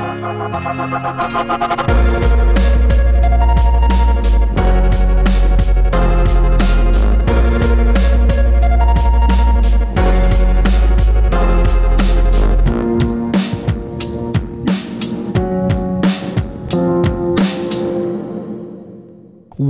Thank you.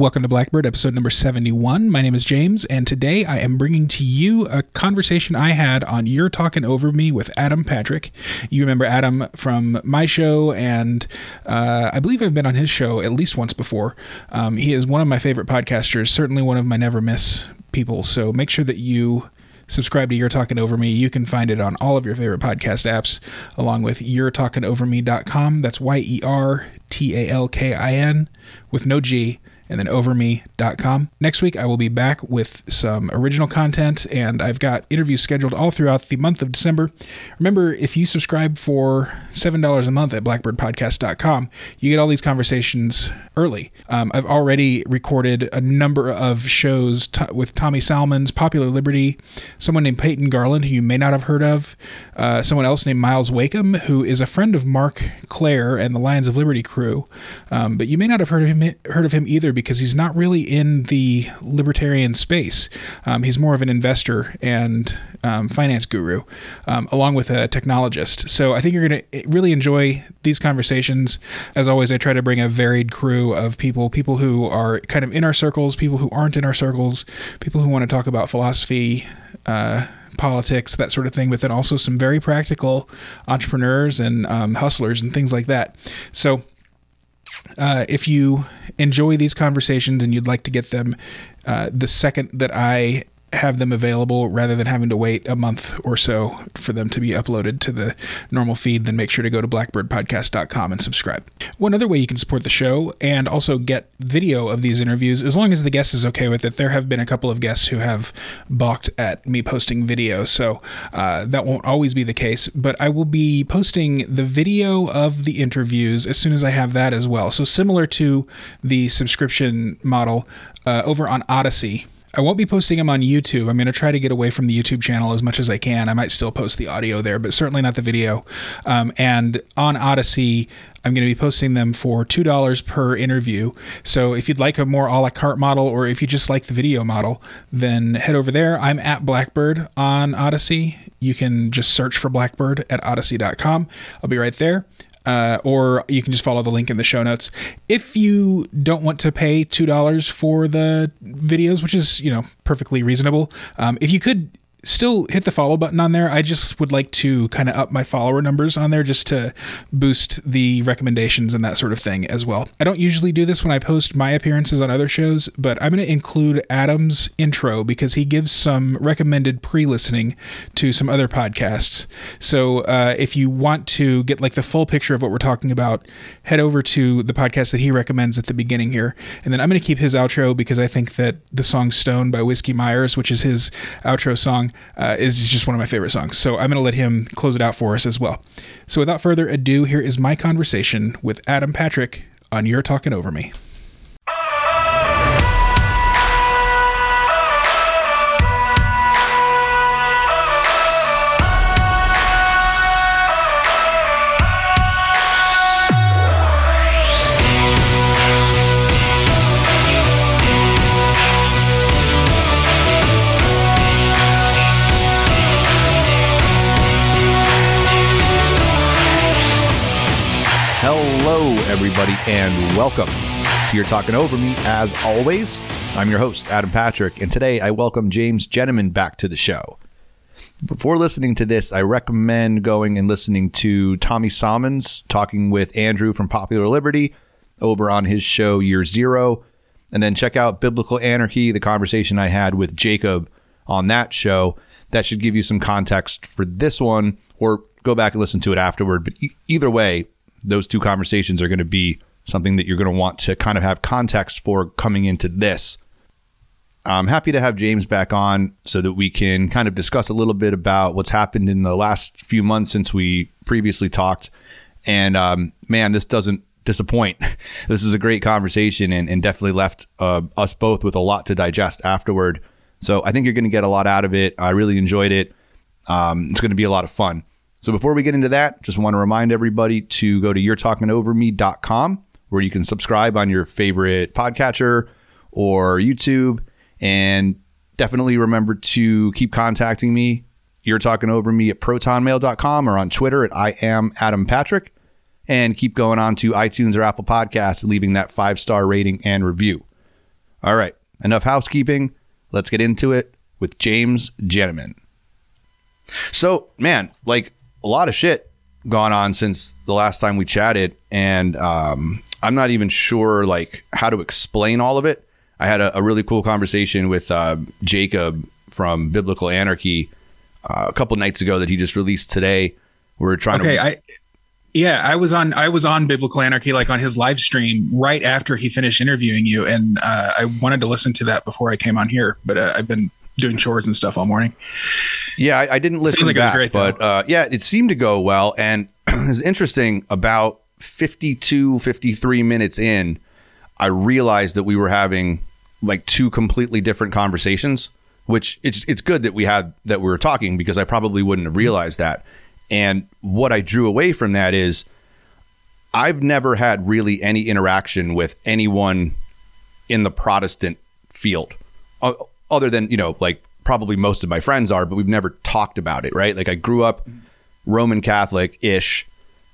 Welcome to Blackbird, episode number 71. My name is James, and today I am bringing to you a conversation I had on You're Talking Over Me with Adam Patrick. You remember Adam from my show, and uh, I believe I've been on his show at least once before. Um, he is one of my favorite podcasters, certainly one of my never miss people, so make sure that you subscribe to You're Talking Over Me. You can find it on all of your favorite podcast apps, along with You'reTalkingOverMe.com. That's Y E R T A L K I N with no G and then overme.com. Next week, I will be back with some original content, and I've got interviews scheduled all throughout the month of December. Remember, if you subscribe for $7 a month at blackbirdpodcast.com, you get all these conversations early. Um, I've already recorded a number of shows t- with Tommy Salmons, Popular Liberty, someone named Peyton Garland, who you may not have heard of, uh, someone else named Miles Wakeham, who is a friend of Marc Clair and the Lions of Liberty crew, um, but you may not have heard of him heard of him either because he's not really in the libertarian space. Um, he's more of an investor and um, finance guru, um, along with a technologist. So I think you're going to really enjoy these conversations. As always, I try to bring a varied crew of people, people who are kind of in our circles, people who aren't in our circles, people who want to talk about philosophy. Uh, politics, that sort of thing, but then also some very practical entrepreneurs and um, hustlers and things like that. So uh, if you enjoy these conversations and you'd like to get them uh, the second that I have them available rather than having to wait a month or so for them to be uploaded to the normal feed, then make sure to go to blackbirdpodcast.com and subscribe. One other way you can support the show and also get video of these interviews, as long as the guest is okay with it, there have been a couple of guests who have balked at me posting video, so uh, that won't always be the case, but I will be posting the video of the interviews as soon as I have that as well. So, similar to the subscription model uh, over on Odysee I won't be posting them on YouTube. I'm going to try to get away from the YouTube channel as much as I can. I might still post the audio there, but certainly not the video. Um, and on Odysee, I'm going to be posting them for $2 per interview. So if you'd like a more a la carte model or if you just like the video model, then head over there. I'm at Blackbird on Odysee. You can just search for Blackbird at odysee.com. I'll be right there uh, or you can just follow the link in the show notes. If you don't want to pay two dollars for the videos, which is you know perfectly reasonable, um, if you could still hit the follow button on there. I just would like to kind of up my follower numbers on there just to boost the recommendations and that sort of thing as well. I don't usually do this when I post my appearances on other shows, but I'm going to include Adam's intro because he gives some recommended pre listening to some other podcasts. So uh, if you want to get like the full picture of what we're talking about, head over to the podcast that he recommends at the beginning here. And then I'm going to keep his outro because I think that the song Stone by Whiskey Myers, which is his outro song, uh, is just one of my favorite songs. So I'm going to let him close it out for us as well. So without further ado, here is my conversation with Adam Patrick on You're Talking Over Me. And welcome to You're Talking Over Me. As always, I'm your host, Adam Patrick, and today I welcome James Gentleman back to the show. Before listening to this, I recommend going and listening to Tommy Salmons talking with Andrew from Popular Liberty over on his show Year Zero. And then check out Biblical Anarchy, the conversation I had with Jacob on that show. That should give you some context for this one, or go back and listen to it afterward. But e- either way, those two conversations are going to be something that you're going to want to kind of have context for coming into this. I'm happy to have James back on so that we can kind of discuss a little bit about what's happened in the last few months since we previously talked. And um, man, this doesn't disappoint. this is a great conversation and, and definitely left uh, us both with a lot to digest afterward. So I think you're going to get a lot out of it. I really enjoyed it. Um, it's going to be a lot of fun. So before we get into that, just want to remind everybody to go to you'retalkingoverme.com where you can subscribe on your favorite podcatcher or YouTube. And definitely remember to keep contacting me. You're talking over me at protonmail.com or on Twitter at I am Adam Patrick. And keep going on to iTunes or Apple Podcasts leaving that five star rating and review. All right, enough housekeeping. Let's get into it with James Gentleman. So, man, like a lot of shit gone on since the last time we chatted, and um, I'm not even sure like how to explain all of it. I had a, a really cool conversation with uh, Jacob from Biblical Anarchy uh, a couple nights ago that he just released today. We are trying okay, to. I yeah, I was on I was on Biblical Anarchy like on his live stream right after he finished interviewing you, and uh, I wanted to listen to that before I came on here, but uh, I've been doing chores and stuff all morning. Yeah, I, I didn't listen like back, great, but uh, yeah, it seemed to go well. And it's interesting about 52, 53 minutes in, I realized that we were having like two completely different conversations, which it's it's good that we had that we were talking because I probably wouldn't have realized that. And what I drew away from that is I've never had really any interaction with anyone in the Protestant field other than, you know, like probably most of my friends are, but we've never talked about it, right? Like I grew up Roman Catholic ish,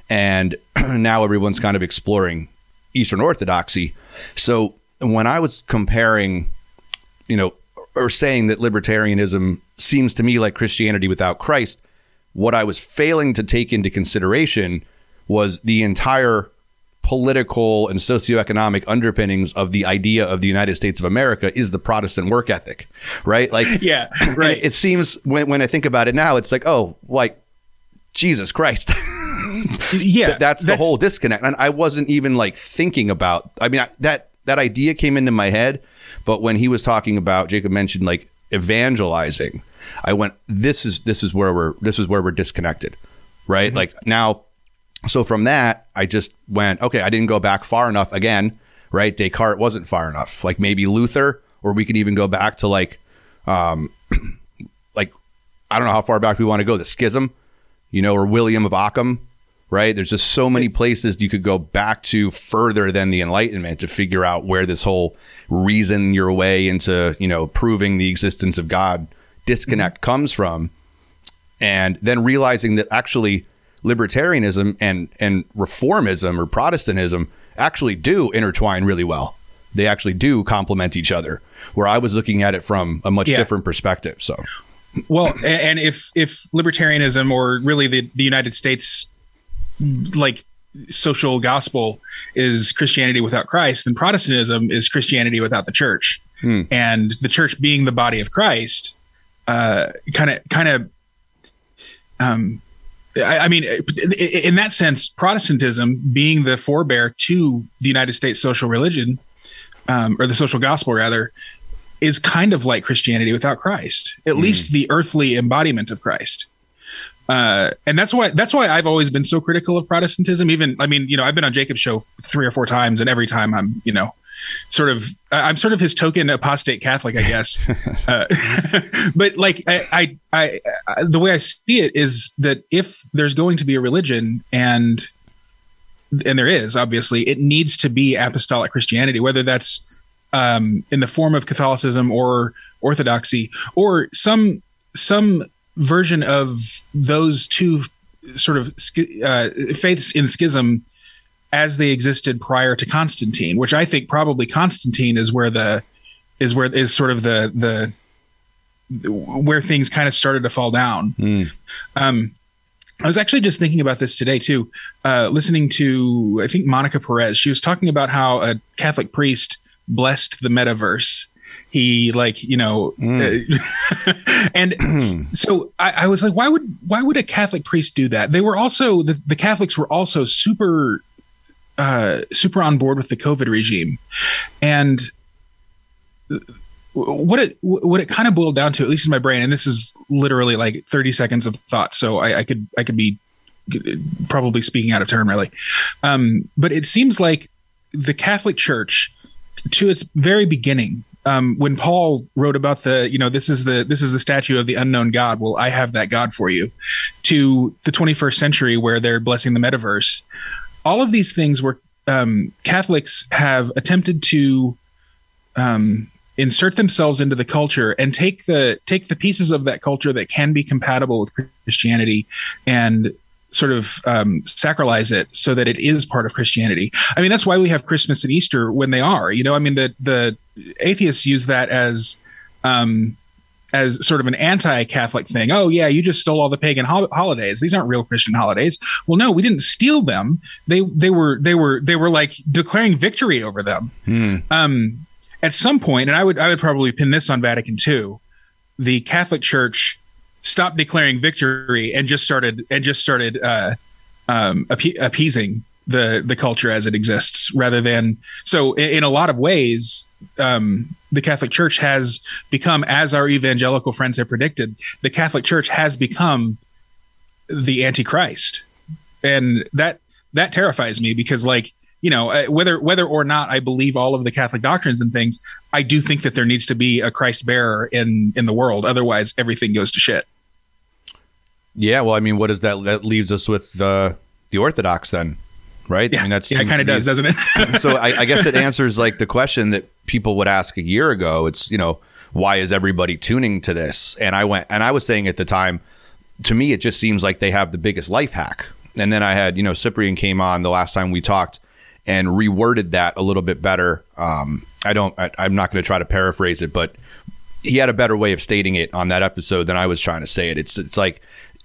and now everyone's kind of exploring Eastern Orthodoxy. So when I was comparing, you know, or saying that libertarianism seems to me like Christianity without Christ, what I was failing to take into consideration was the entire political and socioeconomic underpinnings of the idea of the United States of America is the Protestant work ethic, right? Like, yeah, right. It, it, seems when, when I think about it now, it's like, oh, like Jesus Christ. yeah, Th- that's, the whole disconnect. And I wasn't even like thinking about. I mean, I, that that idea came into my head, but when he was talking about, Jacob mentioned like evangelizing. I went, this is this is where we're this is where we're disconnected, right? Mm-hmm. Like now so from that, I just went, okay, I didn't go back far enough again, right? Descartes wasn't far enough. Like maybe Luther, or we could even go back to like, um, like, I don't know how far back we want to go, the schism, you know, or William of Ockham, right? There's just so many places you could go back to further than the Enlightenment to figure out where this whole reason your way into, you know, proving the existence of God disconnect mm-hmm. comes from. And then realizing that actually, libertarianism and and reformism or Protestantism actually do intertwine really well. They actually do complement each other. Where I was looking at it from a much yeah. different perspective. So, well, and if if libertarianism or really the the United States like social gospel is Christianity without Christ, then Protestantism is Christianity without the church. Hmm. And the church being the body of Christ, kind of kind of um, I, I mean, in that sense, Protestantism being the forebear to the United States social religion, um, or the social gospel rather, is kind of like Christianity without Christ, at mm. least the earthly embodiment of Christ. Uh, and that's why that's why I've always been so critical of Protestantism. Even I mean, you know, I've been on Jacob's show three or four times, and every time I'm, you know, sort of I'm sort of his token apostate Catholic, I guess. uh, but like I, I, I, the way I see it is that if there's going to be a religion and and there is obviously it needs to be apostolic Christianity, whether that's um, in the form of Catholicism or Orthodoxy or some some version of those two sort of uh, faiths in schism as they existed prior to Constantine, which I think probably Constantine is where the is where is sort of the the where things kind of started to fall down. Mm. Um, I was actually just thinking about this today too, uh, listening to I think Monica Perez. She was talking about how a Catholic priest blessed the metaverse. He like you know, mm. uh, and so I, I, was like, why would why would a Catholic priest do that? They were also the, the Catholics were also super uh, super on board with the COVID regime, and what it what it kind of boiled down to, at least in my brain, and this is literally like thirty seconds of thought, so I, I could I could be probably speaking out of turn, really, um, but it seems like the Catholic Church, to its very beginning, um, when Paul wrote about the, you know, this is the this is the statue of the unknown God. Well, I have that God for you. To the 21st century, where they're blessing the metaverse, all of these things where um, Catholics have attempted to um, insert themselves into the culture and take the take the pieces of that culture that can be compatible with Christianity and sort of um, sacralize it so that it is part of Christianity. I mean, that's why we have Christmas and Easter when they are. You know, I mean, the the atheists use that as um, as sort of an anti-Catholic thing. Oh yeah, you just stole all the pagan ho- holidays. These aren't real Christian holidays. Well, no, we didn't steal them. They they were they were they were like declaring victory over them. Hmm. Um, at some point, and I would I would probably pin this on Vatican II, the Catholic Church stopped declaring victory and just started and just started uh, um, appe- appeasing the the culture as it exists, rather than so. In, in a lot of ways, um, the Catholic Church has become, as our evangelical friends have predicted, the Catholic Church has become the Antichrist, and that that terrifies me because, like, you know, uh, whether whether or not I believe all of the Catholic doctrines and things, I do think that there needs to be a Christ bearer in in the world. Otherwise, everything goes to shit. Yeah, well, I mean, what does that that leaves us with the the Orthodox then, right? Yeah, I mean, that's yeah, it kind of does, doesn't it? so I, I guess it answers like the question that people would ask a year ago. It's you know why is everybody tuning to this? And I went and I was saying at the time, to me, it just seems like they have the biggest life hack. And then I had you know Cyprian came on the last time we talked and reworded that a little bit better. Um, I don't. I, I'm not going to try to paraphrase it, but he had a better way of stating it on that episode than I was trying to say it. It's it's like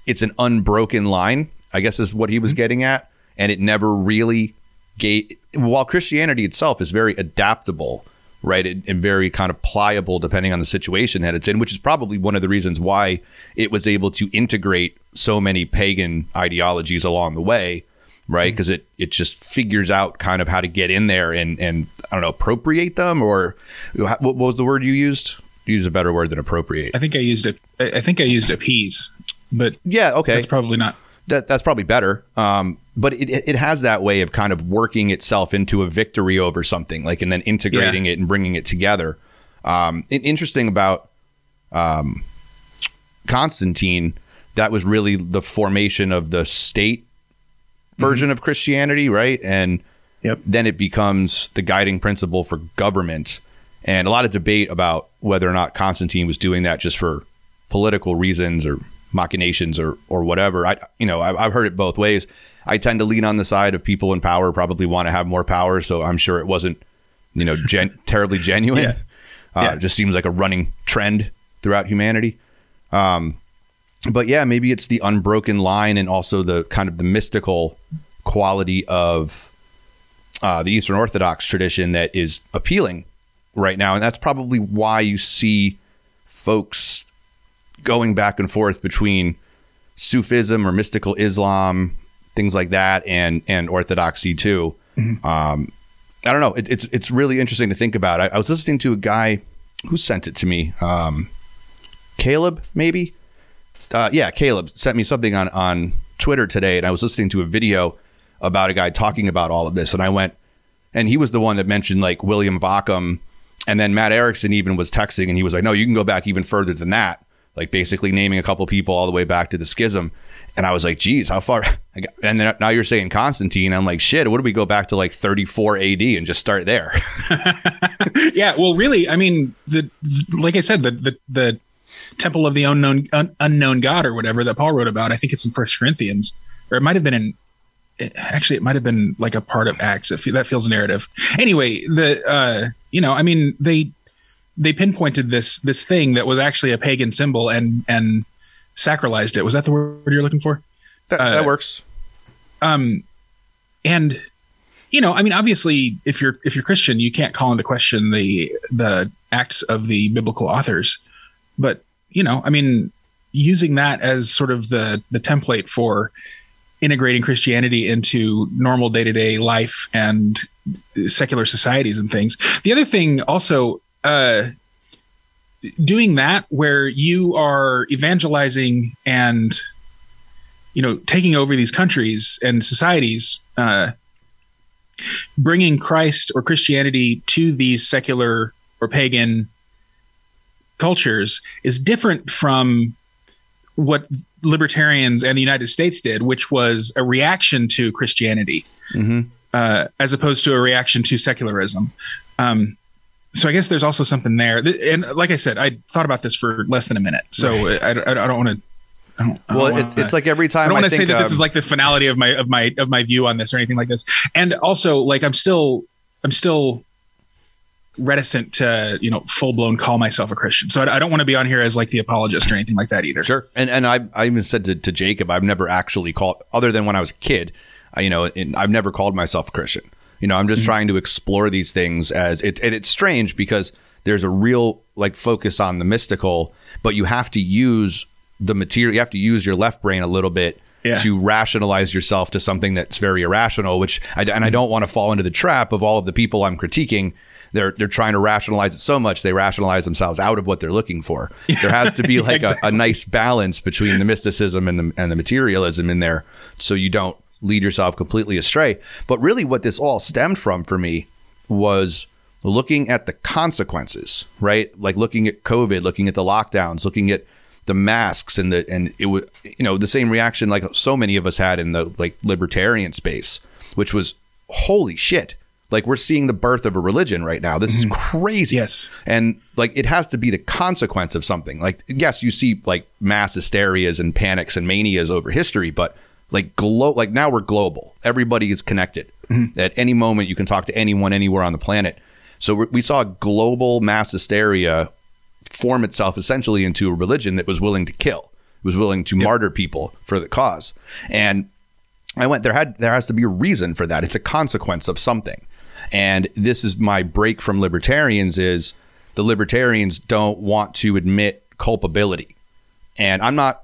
it's an unbroken line. I guess is what he was getting at, and it never really gave. While Christianity itself is very adaptable, right, and, and very kind of pliable depending on the situation that it's in, which is probably one of the reasons why it was able to integrate so many pagan ideologies along the way right? Because it it just figures out kind of how to get in there and and I don't know appropriate them or what, what was the word you used? Use a better word than appropriate. I think I used a, I think I used appease, but Yeah, okay, that's probably not. that that's probably better. Um, but it it has that way of kind of working itself into a victory over something, like and then integrating it and bringing it together. Um, interesting about um, Constantine, that was really the formation of the state version of Christianity, right? And Yep. then it becomes the guiding principle for government. And a lot of debate about whether or not Constantine was doing that just for political reasons or machinations or or whatever. I you know I've, I've heard it both ways. I tend to lean on the side of people in power probably want to have more power, so I'm sure it wasn't you know gen- terribly genuine. Yeah. Uh, Yeah. It just seems like a running trend throughout humanity. Um, but yeah, maybe it's the unbroken line and also the kind of the mystical quality of uh, the Eastern Orthodox tradition that is appealing right now, and that's probably why you see folks going back and forth between Sufism or mystical Islam, things like that, and and Orthodoxy too. Um, I don't know. It, it's it's really interesting to think about. I, I was listening to a guy who sent it to me. Um, Caleb, maybe. Uh, yeah, Caleb sent me something on on Twitter today, and I was listening to a video about a guy talking about all of this, and I went, and he was the one that mentioned like William of Ockham, and then Matt Erickson even was texting, and he was like, "No, you can go back even further than that." Like basically naming a couple people all the way back to the schism, and I was like, "Geez, how far?" And now you're saying Constantine. I'm like, "Shit, what do we go back to like 34 AD and just start there?" yeah well really i mean the like i said the the, the temple of the unknown un, unknown god or whatever that paul wrote about i think it's in first corinthians or it might have been in it- actually it might have been like a part of acts if that feels narrative anyway the uh you know i mean they they pinpointed this this thing that was actually a pagan symbol and and sacralized it. Was that the word you're looking for? That, Uh, that works. um and you know i mean obviously if you're if you're christian you can't call into question the the acts of the biblical authors. But you know i mean using that as sort of the the template for integrating christianity into normal day-to-day life and secular societies and things. The other thing also uh doing that where you are evangelizing and you know taking over these countries and societies uh bringing christ or christianity to these secular or pagan cultures is different from what libertarians and the United States did, which was a reaction to Christianity, mm-hmm. uh, as opposed to a reaction to secularism. Um, so I guess there's also something there. And like I said, I thought about this for less than a minute, so right. I, I, I, don't want to. well, it's, it's like every time I don't want to say that um, this is like the finality of my of my of my view on this or anything like this. And also, like I'm still I'm still reticent to you know full blown call myself a Christian. So I, I don't want to be on here as like the apologist or anything like that either. Sure. And and I I even said to, to Jacob, I've never actually called other than when I was a kid. I, you know, I've never called myself a Christian. You know, I'm just mm-hmm. trying to explore these things as it, and it's strange because there's a real like focus on the mystical, but you have to use the material. You have to use your left brain a little bit yeah. to rationalize yourself to something that's very irrational. Which I, and I mm-hmm. don't want to fall into the trap of all of the people I'm critiquing they're they're trying to rationalize it so much they rationalize themselves out of what they're looking for. There has to be like exactly. a, a, nice balance between the mysticism and the and the materialism in there, so you don't lead yourself completely astray. But really, what this all stemmed from for me was looking at the consequences, right? Like looking at COVID, looking at the lockdowns, looking at the masks and the and it was you know the same reaction like so many of us had in the like libertarian space, which was holy shit. Like we're seeing the birth of a religion right now. This mm-hmm. is crazy. Yes. And like it has to be the consequence of something. Like yes, you see like mass hysterias and panics and manias over history, but like glo- like now we're global. Everybody is connected. Mm-hmm. At any moment, you can talk to anyone anywhere on the planet. So we saw global mass hysteria form itself essentially into a religion that was willing to kill, was willing to yep. martyr people for the cause. And I went there had there has to be a reason for that. It's a consequence of something. And this is my break from libertarians is the libertarians don't want to admit culpability. And I'm not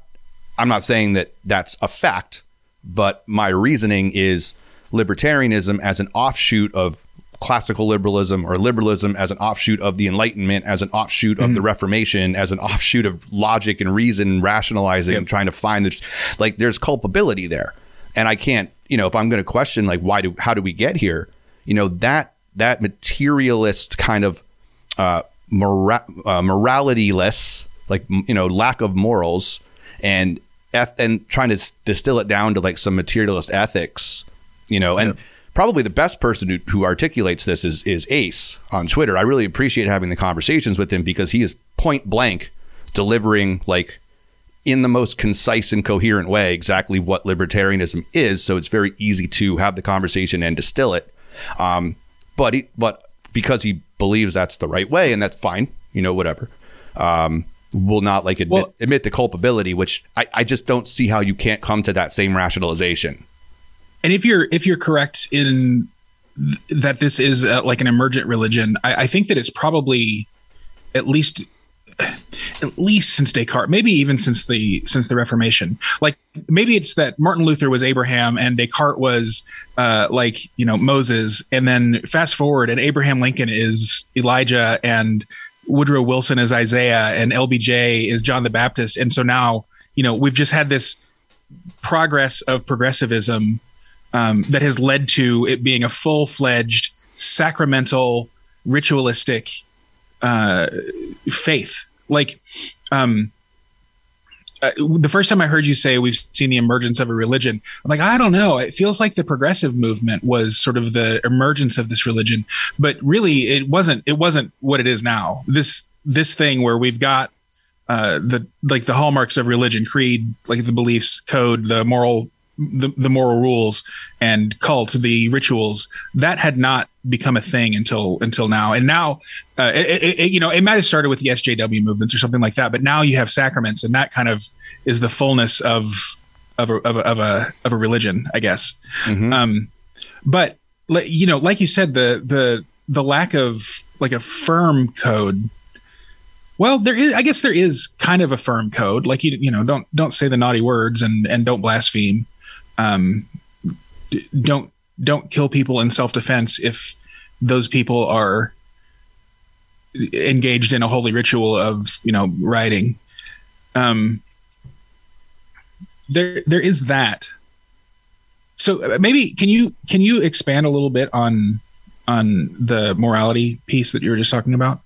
I'm not saying that that's a fact. But my reasoning is libertarianism as an offshoot of classical liberalism or liberalism as an offshoot of the Enlightenment, as an offshoot mm-hmm. of the Reformation, as an offshoot of logic and reason, rationalizing, yep. trying to find the like. There's culpability there, and I can't. You know, if I'm going to question like why do how do we get here? You know that that materialist kind of uh, mora- uh, moralityless, like you know, lack of morals and and trying to distill it down to like some materialist ethics, you know, and. Probably the best person who, who articulates this is is Ace on Twitter. I really appreciate having the conversations with him because he is point blank delivering like in the most concise and coherent way exactly what libertarianism is. So it's very easy to have the conversation and distill it. Um, but he, but because he believes that's the right way and that's fine, you know, whatever. Um, will not like admit well, admit the culpability, which I, I just don't see how you can't come to that same rationalization. And if you're if you're correct in th- that this is uh, like an emergent religion, I, I think that it's probably at least at least since Descartes, maybe even since the since the Reformation. Like maybe it's that Martin Luther was Abraham and Descartes was uh, like you know Moses, and then fast forward and Abraham Lincoln is Elijah and Woodrow Wilson is Isaiah and LBJ is John the Baptist. And so now, you know, we've just had this progress of progressivism um, that has led to it being a full fledged sacramental, ritualistic uh, faith. Like, um, uh, the first time I heard you say we've seen the emergence of a religion, I'm like, I don't know. It feels like the progressive movement was sort of the emergence of this religion, but really, it wasn't. It wasn't what it is now. This this thing where we've got uh, the like the hallmarks of religion, creed, like the beliefs, code, the moral the, the moral rules and cult, the rituals, that had not become a thing until until now. And now, uh, it, it, you know, it might have started with the SJW movements or something like that, but now you have sacraments, and that kind of is the fullness of of a of a of a, of a religion, I guess. Mm-hmm. Um, but you know, like you said, the the the lack of like a firm code well, there is. I guess there is kind of a firm code. Like you, you know, don't don't say the naughty words and and don't blaspheme um, don't don't kill people in self defense if those people are engaged in a holy ritual of you know rioting. Um, there there is that. So uh, maybe can you can you expand a little bit on on the morality piece that you were just talking about?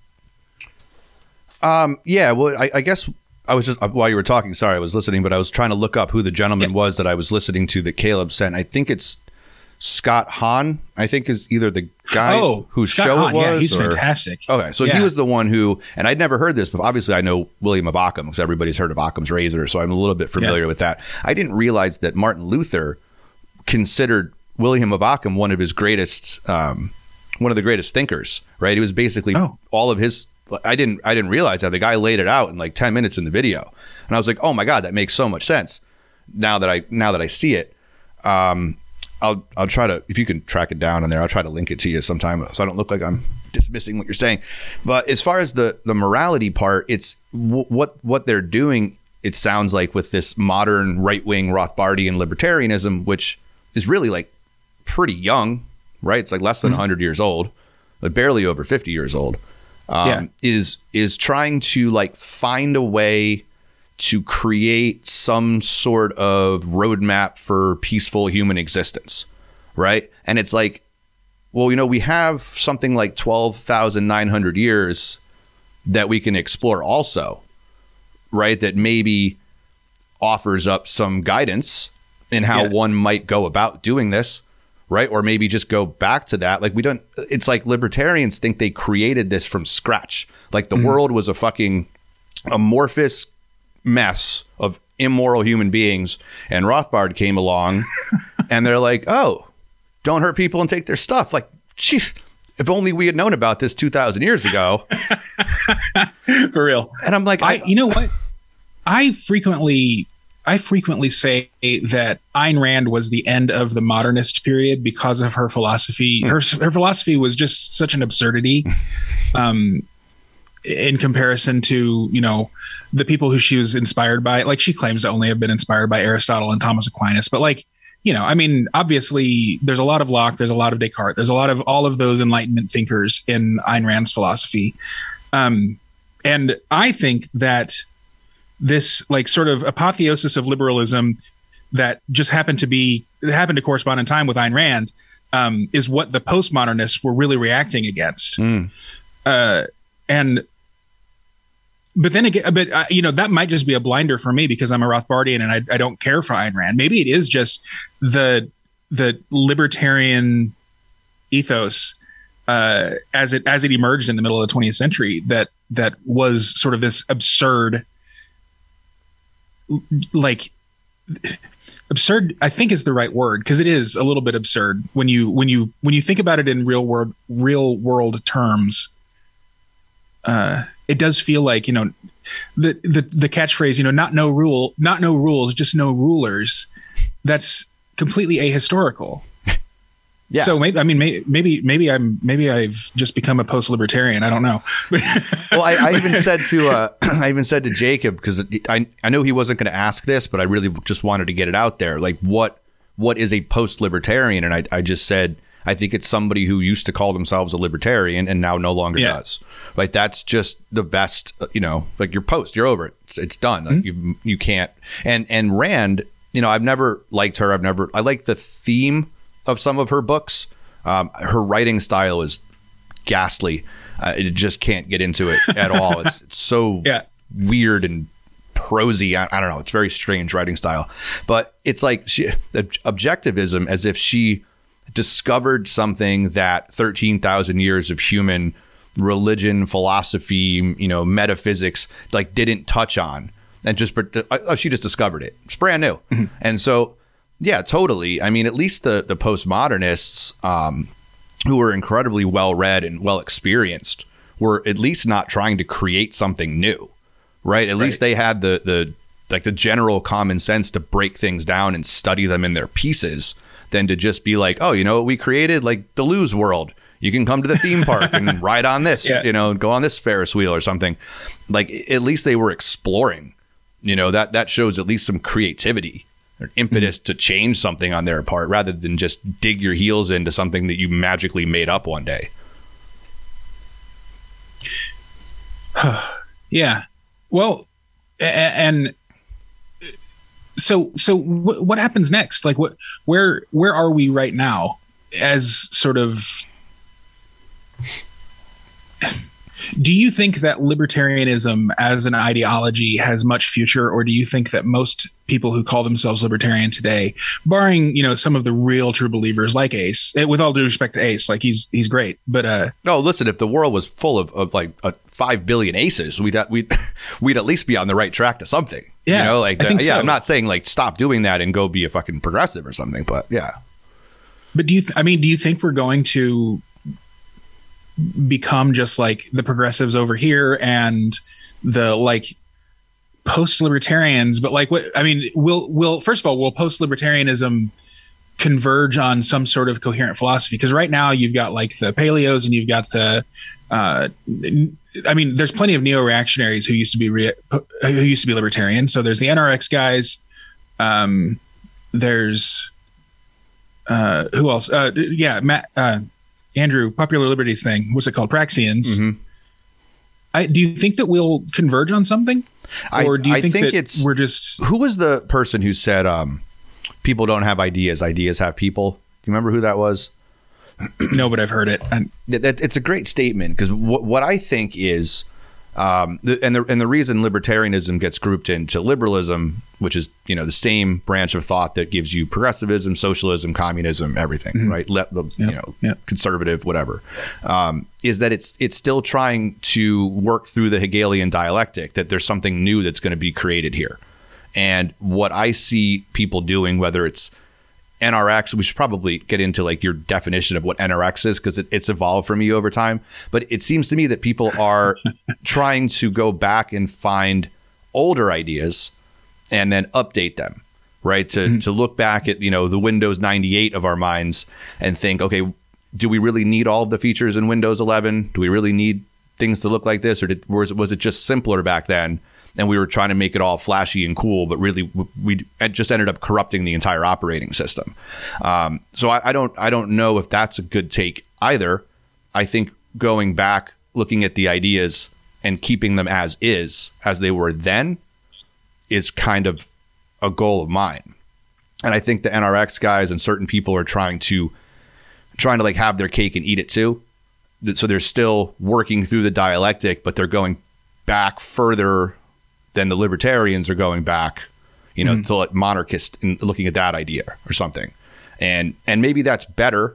Um, yeah. Well, I, I guess I was just while you were talking. Sorry, I was listening, but I was trying to look up who the gentleman Yeah. was that I was listening to that Caleb sent. I think it's Scott Hahn. I think is either the guy oh, whose Scott show Hahn. it was. Yeah, he's or- fantastic. Okay, so he was the one who, and I'd never heard this, but obviously I know William of Ockham because everybody's heard of Ockham's razor, so I'm a little bit familiar Yeah. with that. I didn't realize that Martin Luther considered William of Ockham one of his greatest, um, one of the greatest thinkers. Right? He was basically Oh. all of his. I didn't, I didn't realize that the guy laid it out in like ten minutes in the video, and I was like, oh my god, that makes so much sense. Now that I now that I see it, um, I'll I'll try to if you can track it down in there. I'll try to link it to you sometime so I don't look like I'm dismissing what you're saying. But as far as the the morality part, it's w- what what they're doing. It sounds like with this modern right wing Rothbardian libertarianism, which is really like pretty young, right? It's like less than 100 years old, like barely over 50 years old. Um, Yeah. Is is trying to like find a way to create some sort of roadmap for peaceful human existence, right? And it's like, well, you know, we have something like 12,900 years that we can explore also, right? That maybe offers up some guidance in how Yeah. one might go about doing this, right? Or maybe just go back to that. Like we don't it's like libertarians think they created this from scratch. Like the mm. world was a fucking amorphous mess of immoral human beings and Rothbard came along and they're like, "Oh, don't hurt people and take their stuff." Like, jeez, if only we had known about this 2000 years ago. For real. And I'm like, I, I, you know what? I frequently, I frequently say that Ayn Rand was the end of the modernist period because of her philosophy. Her her philosophy was just such an absurdity, um, in comparison to you know the people who she was inspired by. Like she claims to only have been inspired by Aristotle and Thomas Aquinas, but like you know, I mean, obviously, there's a lot of Locke, there's a lot of Descartes, there's a lot of all of those Enlightenment thinkers in Ayn Rand's philosophy. Um, and I think that this like sort of apotheosis of liberalism that just happened to be happened to correspond in time with Ayn Rand um, is what the postmodernists were really reacting against. Mm. Uh, and but then again, but uh, you know that might just be a blinder for me because I'm a Rothbardian and I, I don't care for Ayn Rand. Maybe it is just the the libertarian ethos uh, as it as it emerged in the middle of the 20th century that that was sort of this absurd like absurd i think is the right word because it is a little bit absurd when you when you when you think about it in real world real world terms. Uh it does feel like you know the the the catchphrase you know not no rule not no rules just no rulers. That's completely ahistorical Yeah. so maybe i mean maybe maybe i'm maybe i've just become a post-libertarian i don't know well, I, I even said to uh, I even said to Jacob because I I know he wasn't going to ask this, but I really just wanted to get it out there. Like, what what is a post libertarian? And I I just said I think it's somebody who used to call themselves a libertarian and now no longer Yeah. does. Like that's just the best. uh, You know, like you're post, you're over it. It's, it's done. Like you you can't. And and Rand, you know, I've never liked her. I've never. I like the theme of some of her books. Um, her writing style is ghastly. Uh, it just can't get into it at all. It's, it's so Yeah. weird and prosy. I, I don't know. It's very strange writing style, but it's like she objectivism as if she discovered something that 13,000 years of human religion, philosophy, you know, metaphysics like didn't touch on and just oh, she just discovered it. It's brand new. And so yeah, totally. I mean, at least the the postmodernists um who were incredibly well read and well experienced were at least not trying to create something new, right? At least they had the the like the general common sense to break things down and study them in their pieces than to just be like, oh, you know what we created like the Lose World. You can come to the theme park and ride on this, Yeah. you know, go on this Ferris wheel or something. Like at least they were exploring. You know that that shows at least some creativity impetus hmm. to change something on their part rather than just dig your heels into something that you magically made up one day. Yeah. Well, and so so what happens next? Like what where where are we right now as sort of Do you think that libertarianism as an ideology has much future, or do you think that most people who call themselves libertarian today, barring you know some of the real true believers like Ace, eh, with all due respect to Ace, like he's he's great, but uh, no, listen, if the world was full of, of like uh, five billion aces, we'd we'd we'd at least be on the right track to something. Yeah, you know, like think yeah, so. I'm not saying like stop doing that and go be a fucking progressive or something, but yeah. But do you? Th- I mean, do you think we're going to become just like the progressives over here and the like post libertarians? But like, what? I mean, will will first of all, will post libertarianism converge on some sort of coherent philosophy? Because right now you've got like the paleos and you've got the. Uh, I mean, there's plenty of neo reactionaries who used to be re- who used to be libertarian. So there's the NRX guys. Um, there's uh, who else? Uh, yeah, Matt, uh, Andrew, Popular Liberties thing. What's it called? Praxians. Mhm. I, do you think that we'll converge on something, or do you I think, think that it's- we're just? Who was the person who said um, people don't have ideas, ideas have people? Do you remember who that was? no, but I've heard it. That- it's a great statement because what, what I think is, um, and the and the reason libertarianism gets grouped into liberalism, which is you know the same branch of thought that gives you progressivism, socialism, communism, everything, right? Let the you know Yep. conservative, whatever, um, is that it's it's still trying to work through the Hegelian dialectic that there's something new that's going to be created here, and what I see people doing, whether it's NRX, we should probably get into like your definition of what NRX is because it, it's evolved for me over time. But it seems to me that people are trying to go back and find older ideas and then update them, right? To to look back at you know the Windows 98 of our minds and think, okay, do we really need all of the features in Windows 11? Do we really need things to look like this, or did, was it was it just simpler back then? And we were trying to make it all flashy and cool, but really we just ended up corrupting the entire operating system. Um, so I, I don't I don't know if that's a good take either. I think going back, looking at the ideas and keeping them as is, as they were then, is kind of a goal of mine. And I think the NRX guys and certain people are trying to trying to like have their cake and eat it too. So they're still working through the dialectic, but they're going back further than the libertarians are going back, you know, mm-hmm. to like monarchist and looking at that idea or something. And and maybe that's better,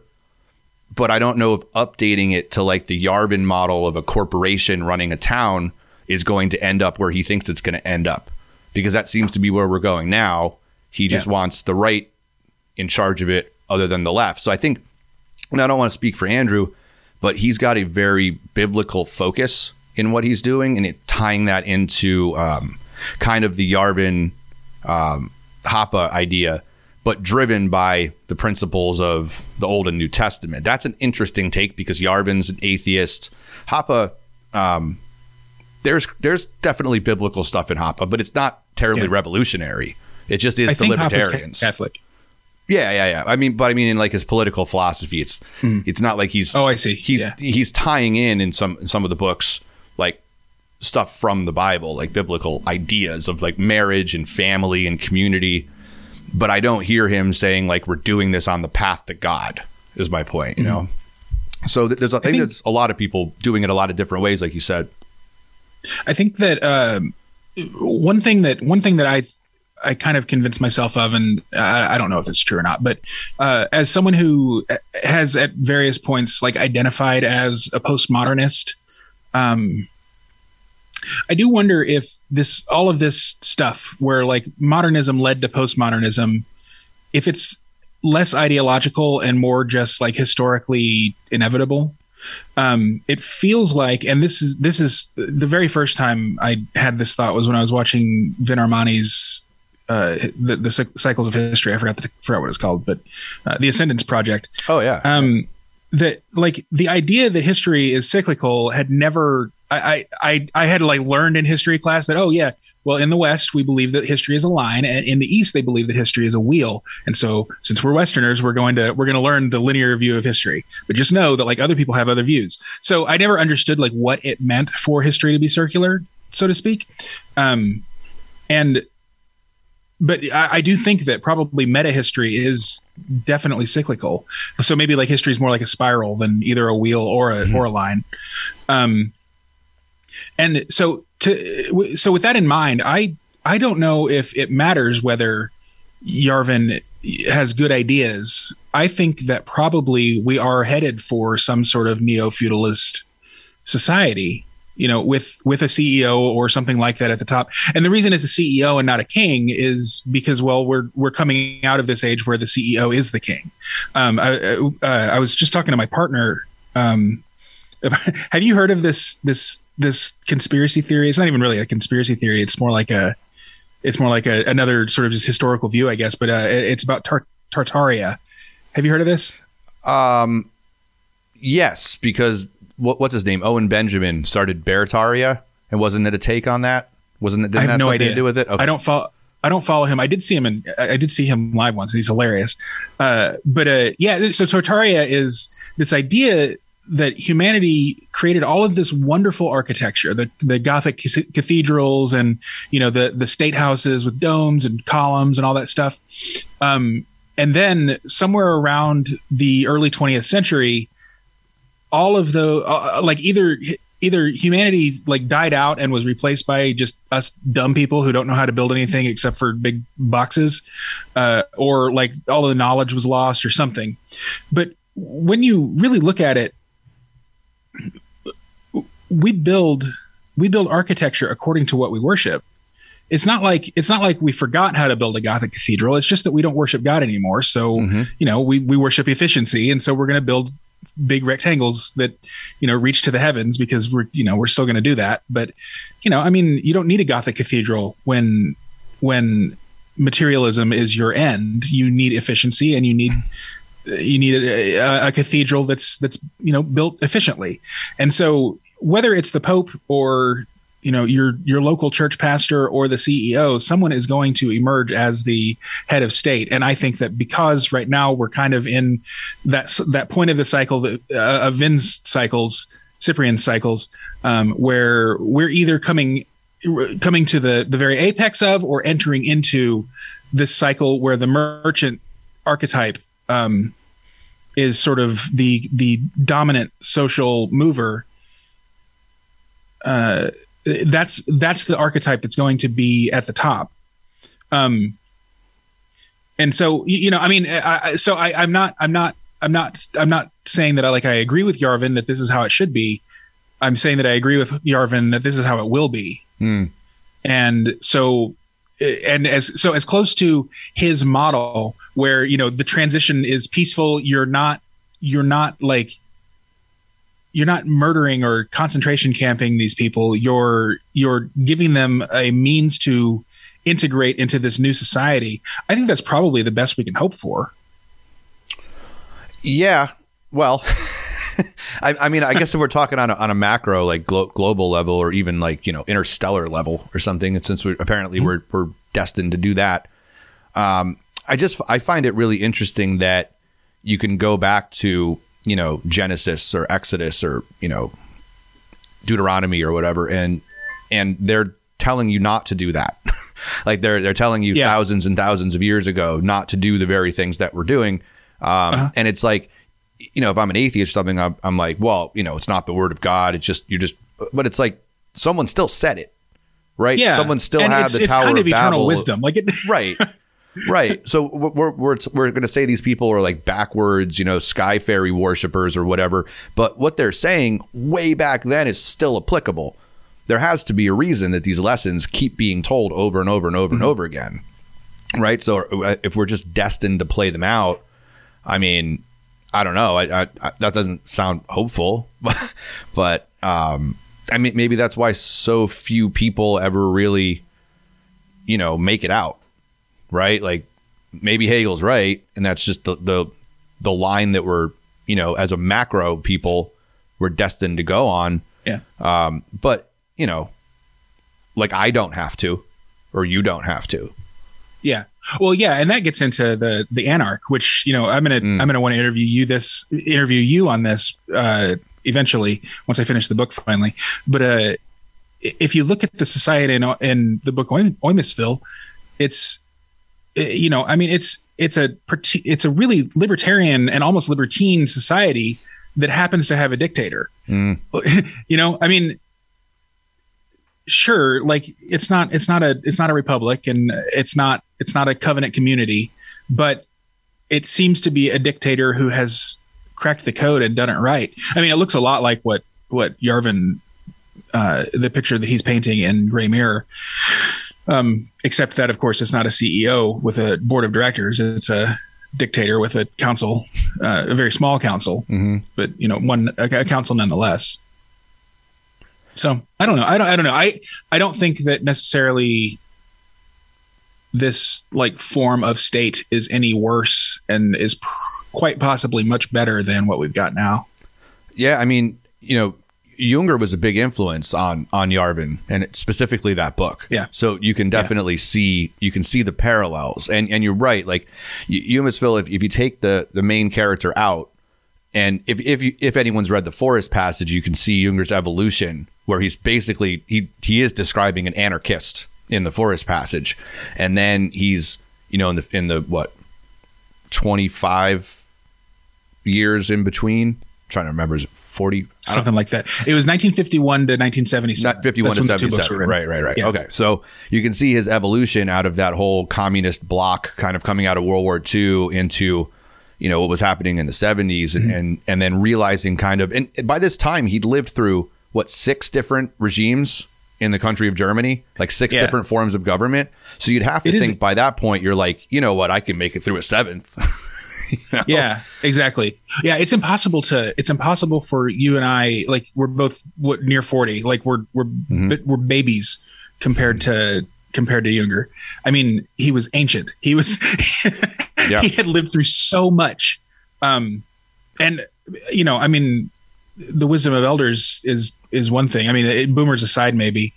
but I don't know if updating it to like the Yarvin model of a corporation running a town is going to end up where he thinks it's going to end up. Because that seems to be where we're going now. He just Yeah. wants the right in charge of it other than the left. So I think and I don't want to speak for Andrew, but he's got a very biblical focus in what he's doing, and it tying that into um, kind of the Yarvin um, Hoppe idea, but driven by the principles of the Old and New Testament. That's an interesting take because Yarvin's an atheist. Hoppe, um, there's there's definitely biblical stuff in Hoppe, but it's not terribly Yeah. revolutionary. It just is I the libertarians. Catholic. Yeah, yeah, yeah. I mean, but I mean, in like his political philosophy, it's hmm. it's not like he's Oh, I see. he's Yeah. he's tying in in some in some of the books like stuff from the Bible, like biblical ideas of like marriage and family and community. But I don't hear him saying like we're doing this on the path to God. Is my point, you hmm. know. So th- there's I think, think- there's a lot of people doing it a lot of different ways, like you said. I think that um, one thing that one thing that I I kind of convinced myself of, and I, I don't know if it's true or not, but uh, as someone who has at various points like identified as a postmodernist, um, I do wonder if this all of this stuff where like modernism led to postmodernism, if it's less ideological and more just like historically inevitable um, it feels like, and this is this is the very first time I had this thought was when I was watching Vin Armani's uh, the, the cycles of history. I forgot the, forgot what it's called, but uh, the Ascendance Project. Oh yeah, Um, that like the idea that history is cyclical had never. I, I I had like learned in history class that oh yeah well in the West we believe that history is a line and in the East they believe that history is a wheel. And so since we're Westerners we're going to we're going to learn the linear view of history. But just know that like other people have other views. So I never understood like what it meant for history to be circular so to speak. Um and but I, I do think that probably meta history is definitely cyclical. So maybe like history is more like a spiral than either a wheel or a or a line. Um, And so to so with that in mind, I I don't know if it matters whether Yarvin has good ideas. I think that probably we are headed for some sort of neo feudalist society you know, with with a CEO or something like that at the top. And the reason it's a CEO and not a king is because, well, we're we're coming out of this age where the CEO is the king. Um, I, uh, I was just talking to my partner. Um, have you heard of this this this conspiracy theory? It's not even really a conspiracy theory. It's more like a it's more like a, another sort of just historical view, I guess. But uh, it's about Tar- Tartaria. Have you heard of this? Um, yes, because what, what's his name? Owen Benjamin started Beartaria, and wasn't it a take on that? Wasn't it? Didn't I have that no idea. to do with it? Okay. I don't follow. I don't follow him. I did see him and I did see him live once. He's hilarious. Uh, but uh, yeah, so Tartaria is this idea that humanity created all of this wonderful architecture, the the Gothic cathedrals and you know the the state houses with domes and columns and all that stuff. Um, and then somewhere around the early 20th century, all of the uh, like either either humanity like died out and was replaced by just us dumb people who don't know how to build anything except for big boxes uh, or like all of the knowledge was lost or something but when you really look at it we build we build architecture according to what we worship. It's not like it's not like we forgot how to build a gothic cathedral. It's just that we don't worship god anymore. So mm-hmm. you know we, we worship efficiency. And so we're going to build big rectangles that you know reach to the heavens because we're you know we're still going to do that. But you know i mean you don't need a gothic cathedral when when materialism is your end. You need efficiency and you need you need a, a, cathedral that's that's you know built efficiently. And so whether it's the pope or you know your your local church pastor or the CEO, someone is going to emerge as the head of state. And I think that because right now we're kind of in that that point of the cycle that, uh, of Vin's cycles, Cyprian cycles, um, where we're either coming coming to the the very apex of or entering into this cycle where the merchant archetype um, is sort of the the dominant social mover. Uh, that's that's the archetype that's going to be at the top. Um, and so you know, I mean, I, so I, I'm not, I'm not, I'm not, I'm not saying that I like I agree with Yarvin that this is how it should be. I'm saying that I agree with Yarvin that this is how it will be. Mm. And so, and as so as close to his model, where you know the transition is peaceful, you're not, you're not like you're not murdering or concentration camping these people. You're you're giving them a means to integrate into this new society. I think that's probably the best we can hope for. Yeah. Well, I, I, mean, I guess if we're talking on a, on a macro, like glo- global level, or even like you know interstellar level or something, and since we apparently mm-hmm. we're we're destined to do that, um, I just I find it really interesting that you can go back to you know, Genesis or Exodus or, you know, Deuteronomy or whatever. And, and they're telling you not to do that. like they're, they're telling you yeah. thousands and thousands of years ago not to do the very things that we're doing. Um, uh-huh. and it's like, you know, if I'm an atheist or something, I'm, I'm like, well, you know, it's not the word of God. It's just, you're just, but it's like someone still said it right? Yeah. Someone still and had it's, the it's Tower kind of, of eternal Babel. wisdom, like it, right? Right. So we're we're we're going to say these people are like backwards, you know, sky fairy worshippers or whatever. But what they're saying way back then is still applicable. There has to be a reason that these lessons keep being told over and over and over mm-hmm. and over again. Right. So uh, if we're just destined to play them out, I mean, I don't know. I, I, I that doesn't sound hopeful, but but um, I mean, maybe that's why so few people ever really, you know, make it out right? Like maybe Hegel's right, and that's just the the the line that we're you know as a macro people we're destined to go on. Yeah. Um, but you know, like I don't have to, or you don't have to. Yeah. Well, yeah, and that gets into the the anarch, which you know I'm gonna mm. I'm gonna want to interview you this interview you on this uh, eventually once I finish the book finally. But uh, if you look at the society in, in the book Eumeswil, it's you know, I mean, it's it's a it's a really libertarian and almost libertine society that happens to have a dictator. Mm. you know, I mean, sure, like it's not it's not a it's not a republic and it's not it's not a covenant community, but it seems to be a dictator who has cracked the code and done it right. I mean, it looks a lot like what what Yarvin, uh, the picture that he's painting in Gray Mirror. Um, except that, of course, it's not a CEO with a board of directors. It's a dictator with a council, uh, a very small council, Mm-hmm. but you know, one a, a council nonetheless. So I don't know. I don't. I don't know. I I don't think that necessarily this like form of state is any worse and is pr- quite possibly much better than what we've got now. Yeah, I mean, you know, Junger was a big influence on on Yarvin and specifically that book. Yeah. So you can definitely see you can see the parallels, and and you're right. Like you, you almost feel if, if you take the the main character out, and if if you, if anyone's read the Forest Passage, you can see Junger's evolution, where he's basically he he is describing an anarchist in the Forest Passage, and then he's you know in the in the what twenty five years in between. Trying to remember, is it forty? Something like that. It was 1951 to 1977. 51 That's to when the two books 77 right right right Yeah. okay so you can see his evolution out of that whole communist bloc kind of coming out of world war ii into you know what was happening in the 70s Mm-hmm. and, and and then realizing kind of and by this time he'd lived through what six different regimes in the country of germany like six Yeah. different forms of government so you'd have to It is- think by that point you're like you know what i can make it through a seventh You know? Yeah, exactly. Yeah, it's impossible to. It's impossible for you and I. Like we're both what near 40. Like we're we're Mm-hmm. we're babies compared to compared to Junger. I mean, he was ancient. He was. Yeah. He had lived through so much. Um, and you know, I mean, the wisdom of elders is is one thing. I mean, it, boomers aside, maybe.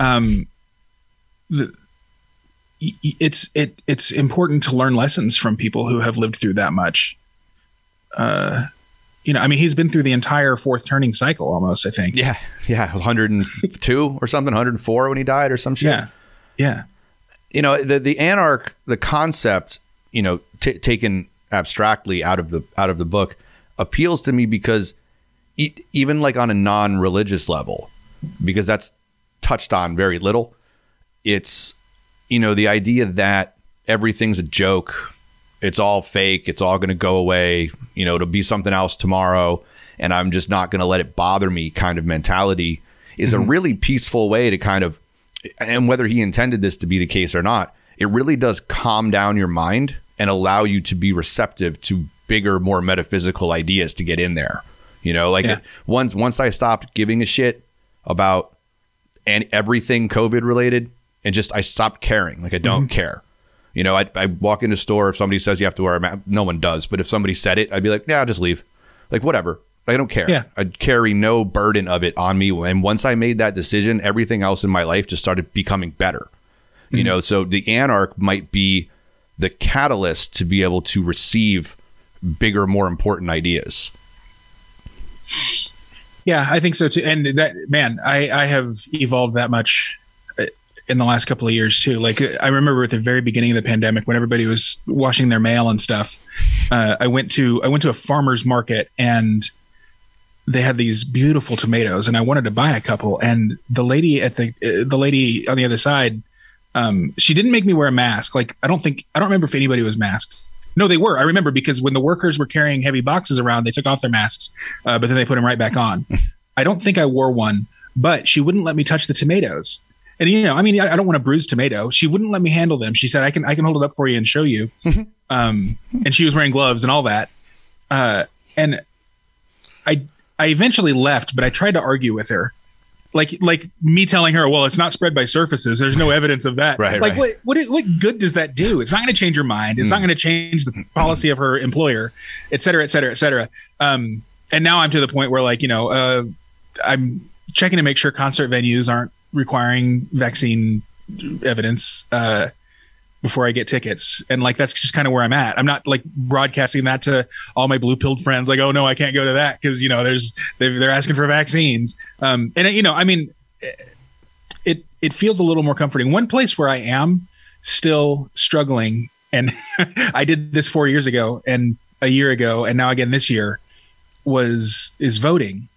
Um, the, it's it it's important to learn lessons from people who have lived through that much. Uh, you know, I mean, he's been through the entire fourth turning cycle almost. I think. yeah yeah 102 or something 104 when he died or some shit Yeah. Yeah. you know the the anarch the concept you know t- taken abstractly out of the out of the book appeals to me because e- even like on a non-religious level because that's touched on very little it's you know the idea that everything's a joke it's all fake it's all going to go away you know it'll be something else tomorrow and i'm just not going to let it bother me kind of mentality is a mm-hmm. really peaceful way to kind of and whether he intended this to be the case or not, it really does calm down your mind and allow you to be receptive to bigger, more metaphysical ideas to get in there. You know, like Yeah. once once I stopped giving a shit about and everything COVID related, and just I stopped caring. Like I don't mm-hmm. care. You know, I I walk into a store if somebody says you have to wear a mask, no one does. But if somebody said it, I'd be like, yeah, I'll just leave. Like whatever. I don't care. Yeah. I'd carry no burden of it on me. And once I made that decision, everything else in my life just started becoming better. You mm-hmm. know, so the anarch might be the catalyst to be able to receive bigger, more important ideas. Yeah, I think so too. And that man, I I have evolved that much in the last couple of years too. Like I remember at the very beginning of the pandemic when everybody was washing their mail and stuff. Uh, I went to I went to a farmer's market and they had these beautiful tomatoes and I wanted to buy a couple and the lady at the uh, the lady on the other side um, she didn't make me wear a mask. Like I don't think I don't remember if anybody was masked. No, they were. I remember because when the workers were carrying heavy boxes around, they took off their masks, uh, but then they put them right back on. I don't think I wore one, but she wouldn't let me touch the tomatoes. And you know, I mean, I, I don't want to bruise tomato. She wouldn't let me handle them. She said, "I can, I can hold it up for you and show you." um, and she was wearing gloves and all that. Uh, and I, I eventually left, but I tried to argue with her, like, like me telling her, "Well, it's not spread by surfaces. There's no evidence of that." Right, like, right. what, what, what good does that do? It's not going to change your mind. It's not going to change the policy of her employer, et cetera, et cetera, et cetera. Um, and now I'm to the point where, like, you know, uh, I'm checking to make sure concert venues aren't requiring vaccine evidence uh, before I get tickets, and like that's just kind of where I'm at. I'm not like broadcasting that to all my blue pilled friends, like, oh no, I can't go to that because you know there's they're, asking for vaccines. Um, and you know, I mean, it it feels a little more comforting. One place where I am still struggling, and I did this four years ago, and a year ago, and now again this year, was is voting.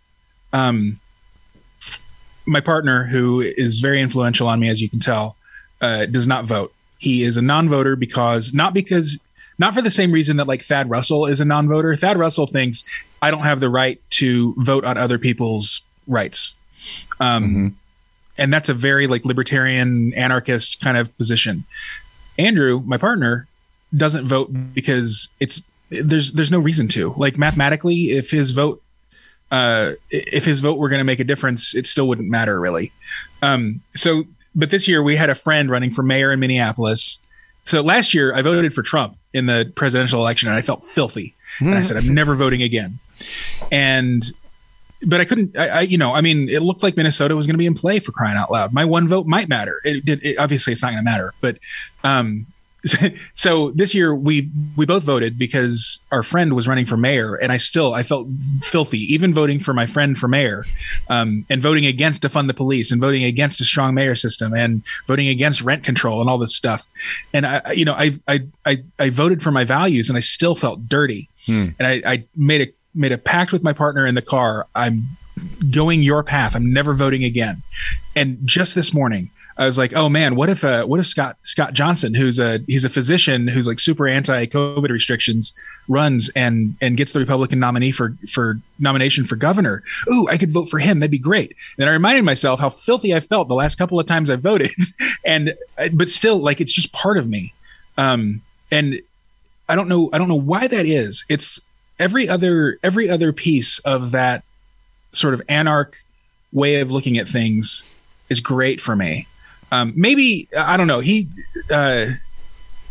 Um, my partner, who is very influential on me, as you can tell, uh, does not vote. He is a non-voter because not because not for the same reason that like Thad Russell is a non-voter. Thad Russell thinks I don't have the right to vote on other people's rights. Um, mm-hmm. and that's a very like libertarian anarchist kind of position. Andrew, my partner, doesn't vote because it's there's there's no reason to. Like mathematically, if his vote uh, if his vote were going to make a difference, it still wouldn't matter really. Um, so, but this year we had a friend running for mayor in Minneapolis. So last year I voted for Trump in the presidential election and I felt filthy. And I said, I'm never voting again. And, but I couldn't, I, I, you know, I mean, it looked like Minnesota was going to be in play for crying out loud. My one vote might matter. It obviously it's not going to matter, but, um, so this year we we both voted because our friend was running for mayor, and I still I felt filthy, even voting for my friend for mayor, um, and voting against to fund the police, and voting against a strong mayor system, and voting against rent control, and all this stuff. And I, you know, I I I, I voted for my values, and I still felt dirty. Hmm. And I, I made a made a pact with my partner in the car. I'm going your path. I'm never voting again. And just this morning, I was like, oh man, what if uh, what if Scott Scott Jensen, who's a he's a physician who's like super anti COVID restrictions, runs and and gets the Republican nominee for for nomination for governor. Ooh, I could vote for him. That'd be great. And I reminded myself how filthy I felt the last couple of times I voted, and but still, like it's just part of me. Um, and I don't know I don't know why that is. It's every other every other piece of that sort of anarch way of looking at things is great for me um, maybe I don't know. He uh,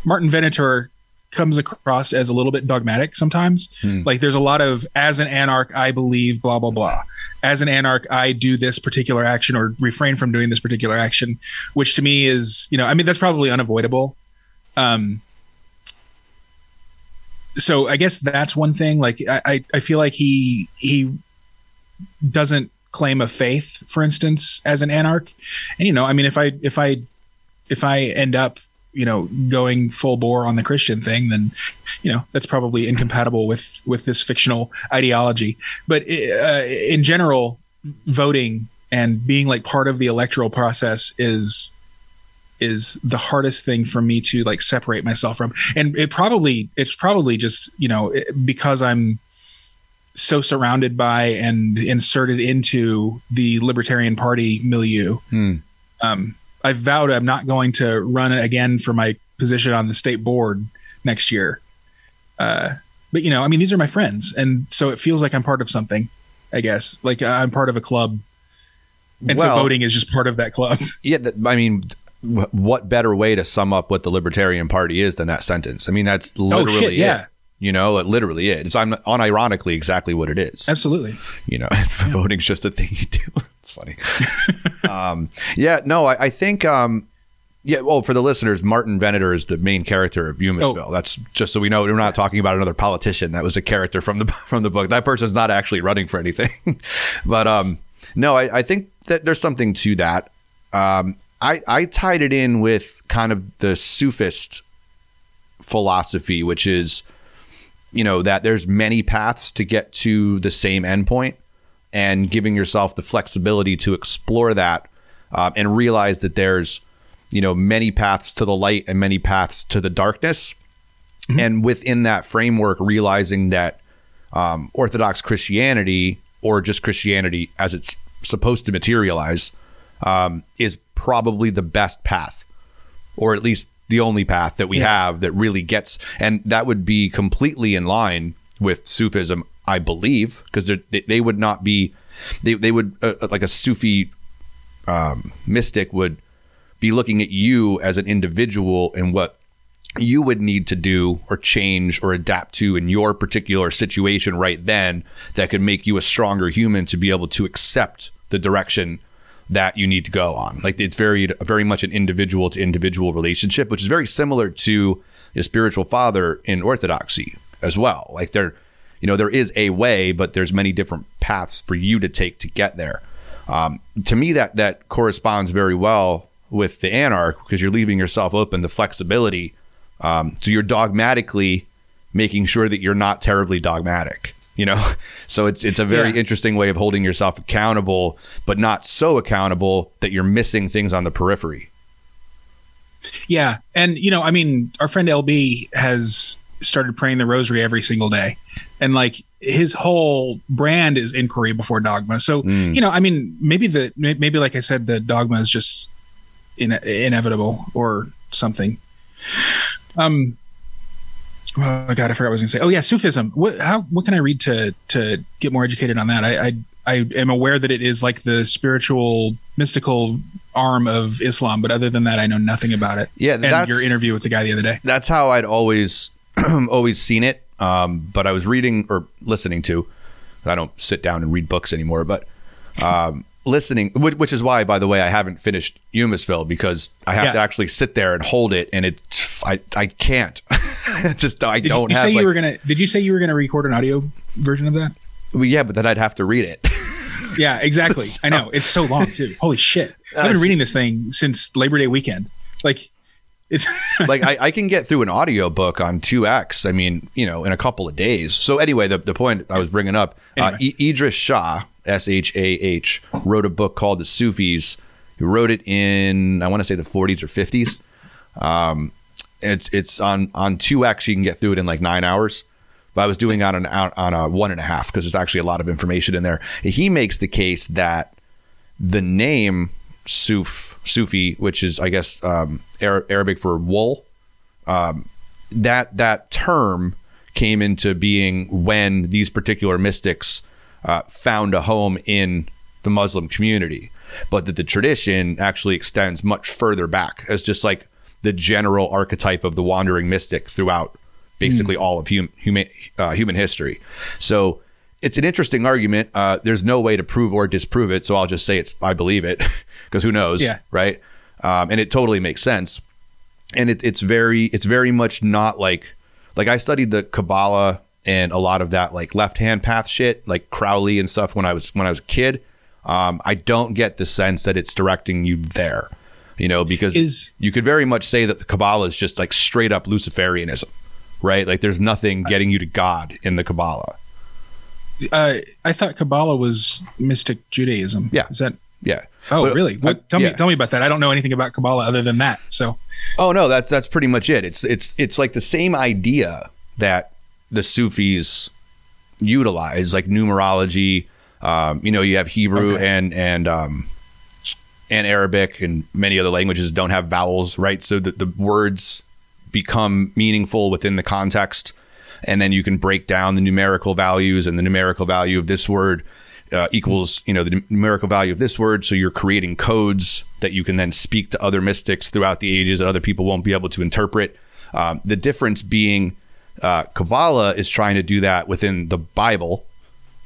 Martin Venator comes across as a little bit dogmatic sometimes. Hmm. Like there's a lot of as an anarch, I believe blah blah blah. As an anarch, I do this particular action or refrain from doing this particular action, which to me is you know I mean that's probably unavoidable. Um, so I guess that's one thing. Like I, I feel like he he doesn't claim of faith, for instance, as an anarch. And you know, I mean, if I if I if I end up you know going full bore on the Christian thing, then you know that's probably incompatible with with this fictional ideology. But uh, in general, voting and being like part of the electoral process is is the hardest thing for me to like separate myself from and it probably it's probably just you know because i'm so surrounded by and inserted into the Libertarian Party milieu. Hmm. Um, I vowed I'm not going to run again for my position on the state board next year. Uh, but you know, I mean, these are my friends, and so it feels like I'm part of something. I guess, like I'm part of a club, and well, so voting is just part of that club. Yeah, I mean, what better way to sum up what the Libertarian Party is than that sentence? I mean, that's literally oh, shit, yeah. You know, it literally is. I'm unironically exactly what it is. Absolutely. You know, voting's just a thing you do. it's funny. um, yeah, no, I, I think, um, yeah, well, for the listeners, Martin Venator is the main character of Eumeswil. Oh. That's just so we know we're not talking about another politician. That was a character from the from the book. That person's not actually running for anything. but um, no, I, I, think that there's something to that. Um, I I tied it in with kind of the Sufist philosophy, which is you know that there's many paths to get to the same endpoint and giving yourself the flexibility to explore that uh, and realize that there's you know many paths to the light and many paths to the darkness mm-hmm. and within that framework realizing that um, orthodox christianity or just christianity as it's supposed to materialize um, is probably the best path or at least the only path that we yeah. have that really gets, and that would be completely in line with Sufism, I believe, because they, they would not be, they, they would, uh, uh, like a Sufi um, mystic would be looking at you as an individual and what you would need to do or change or adapt to in your particular situation right then that could make you a stronger human to be able to accept the direction that you need to go on. Like it's very very much an individual to individual relationship, which is very similar to a spiritual father in orthodoxy as well. Like there, you know, there is a way, but there's many different paths for you to take to get there. Um, to me, that that corresponds very well with the anarch because you're leaving yourself open to flexibility. Um, so you're dogmatically making sure that you're not terribly dogmatic. You know, so it's it's a very Yeah. interesting way of holding yourself accountable, but not so accountable that you're missing things on the periphery. Yeah, and you know, I mean, our friend LB has started praying the rosary every single day, and like his whole brand is inquiry before dogma. So Mm. you know, I mean, maybe the maybe like I said, the dogma is just in, inevitable or something. Um. Oh my god, I forgot what I was going to say. Oh yeah, Sufism. What how what can I read to to get more educated on that? I I, I am aware that it is like the spiritual mystical arm of Islam, but other than that, I know nothing about it Yeah, and that's your interview with the guy the other day. that's how I'd always always seen it. Um, but I was reading or listening to. I don't sit down and read books anymore, but um, listening, which, which is why, by the way, I haven't finished Eumeswil because I have Yeah. to actually sit there and hold it, and it I I can't. Just I Did don't you have. say like- you were gonna? Did you say you were gonna record an audio version of that? well, yeah, but then I'd have to read it. Yeah, exactly. I know it's so long too. Holy shit! I've been reading this thing since Labor Day weekend. Like, it's like I, I can get through an audiobook on 2x i mean you know in a couple of days so anyway the, the point i was bringing up uh, I- idries shah s-h-a-h wrote a book called the sufis. He wrote it in i want to say the 40s or 50s um, it's it's on on 2x you can get through it in like nine hours. But i was doing on an on a one and a half because there's actually a lot of information in there. He makes the case that the name Suf Sufi, which is I guess um, Arabic for wool, um, that that term came into being when these particular mystics uh, found a home in the Muslim community, but that the tradition actually extends much further back as just like the general archetype of the wandering mystic throughout basically all of hum, human uh, human history. So it's an interesting argument. Uh, there's no way to prove or disprove it, so I'll just say it's I believe it because who knows, Yeah. right? Um, and it totally makes sense. And it, it's very it's very much not like like I studied the Kabbalah and a lot of that like left hand path shit, like Crowley and stuff when I was when I was a kid. Um, I don't get the sense that it's directing you there, you know, because Is- you could very much say that the Kabbalah is just like straight up Luciferianism, right? Like there's nothing getting you to God in the Kabbalah. uh, I thought Kabbalah was mystic Judaism. Yeah. is that? Yeah. Oh, But, really? uh, tell yeah. me, tell me about that. I don't know anything about Kabbalah other than that. So, Oh no, that's that's pretty much it. It's it's it's like the same idea that the Sufis utilize, like numerology. Um, you know, you have Hebrew Okay. and and um, and Arabic and many other languages don't have vowels, right? So that the words become meaningful within the context, and then you can break down the numerical values and the numerical value of this word uh, equals you know the numerical value of this word. So you're creating codes that you can then speak to other mystics throughout the ages that other people won't be able to interpret. Um, the difference being uh, Kabbalah is trying to do that within the Bible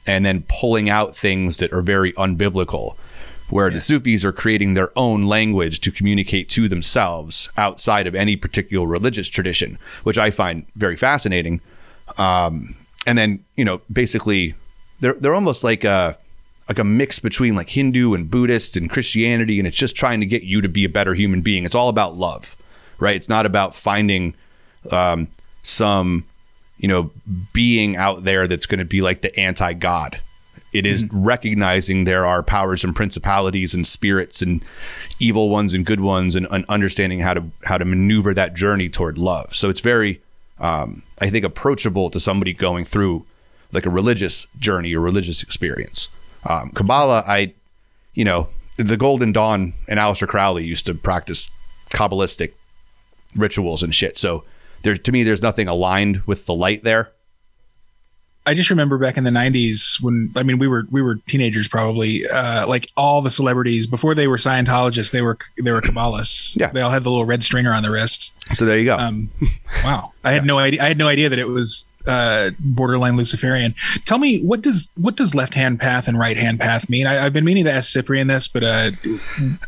and then pulling out things that are very unbiblical. Where the Sufis are creating their own language to communicate to themselves outside of any particular religious tradition, which I find very fascinating. Um, and then, you know, basically, they're they're almost like a like a mix between like Hindu and Buddhist and Christianity, and it's just trying to get you to be a better human being. It's all about love, right? It's not about finding um, some you know being out there that's going to be like the anti-god. It is recognizing there are powers and principalities and spirits and evil ones and good ones and, and understanding how to how to maneuver that journey toward love. So it's very um, i think approachable to somebody going through like a religious journey or religious experience. Um, kabbalah i you know the golden dawn and Aleister crowley used to practice kabbalistic rituals and shit. So there to me there's nothing aligned with the light there I just remember back in the '90s when I mean we were we were teenagers probably. Uh, like all the celebrities before they were Scientologists, they were they were Kabbalists. Yeah. they all had the little red stringer on the wrist. so there you go Um, wow, I had no idea. I had no idea that it was uh, borderline Luciferian. Tell me what does what does left hand path and right hand path mean? I, I've been meaning to ask Cyprian this, but uh,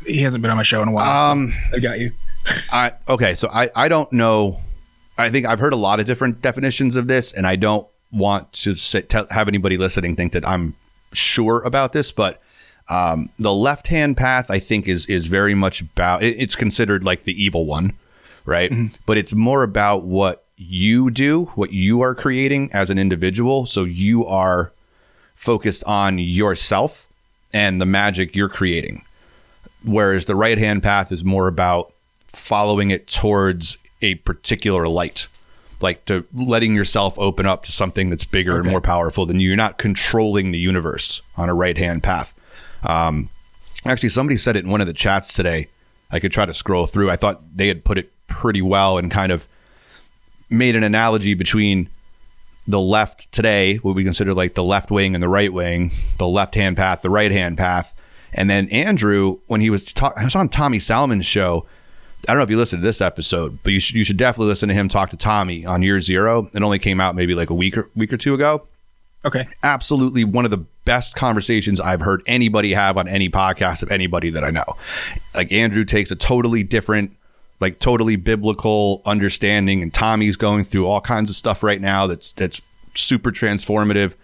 he hasn't been on my show in a while. um so I got you. I okay, so I I don't know. I think I've heard a lot of different definitions of this, and I don't want to sit, tell, have anybody listening think that I'm sure about this, but um, the left hand path I think is is very much about. It, it's considered like the evil one, right? But it's more about what you do, what you are creating as an individual. So you are focused on yourself and the magic you're creating. Whereas the right hand path is more about following it towards a particular light, like to letting yourself open up to something that's bigger and more powerful than you. You're not controlling the universe on a right hand path. Um, actually, somebody said it in one of the chats today. I could try to scroll through. I thought they had put it pretty well and kind of made an analogy between the left today, what we consider like the left wing and the right wing, the left hand path, the right hand path. And then Andrew, when he was talking, I was on Tommy Salmon's show. I don't know if you listened to this episode, but you should you should definitely listen to him talk to Tommy on Year Zero. It only came out maybe like a week or week or two ago. Okay. Absolutely one of the best conversations I've heard anybody have on any podcast of anybody that I know. Like Andrew takes a totally different, like totally biblical understanding, and Tommy's going through all kinds of stuff right now that's that's super transformative.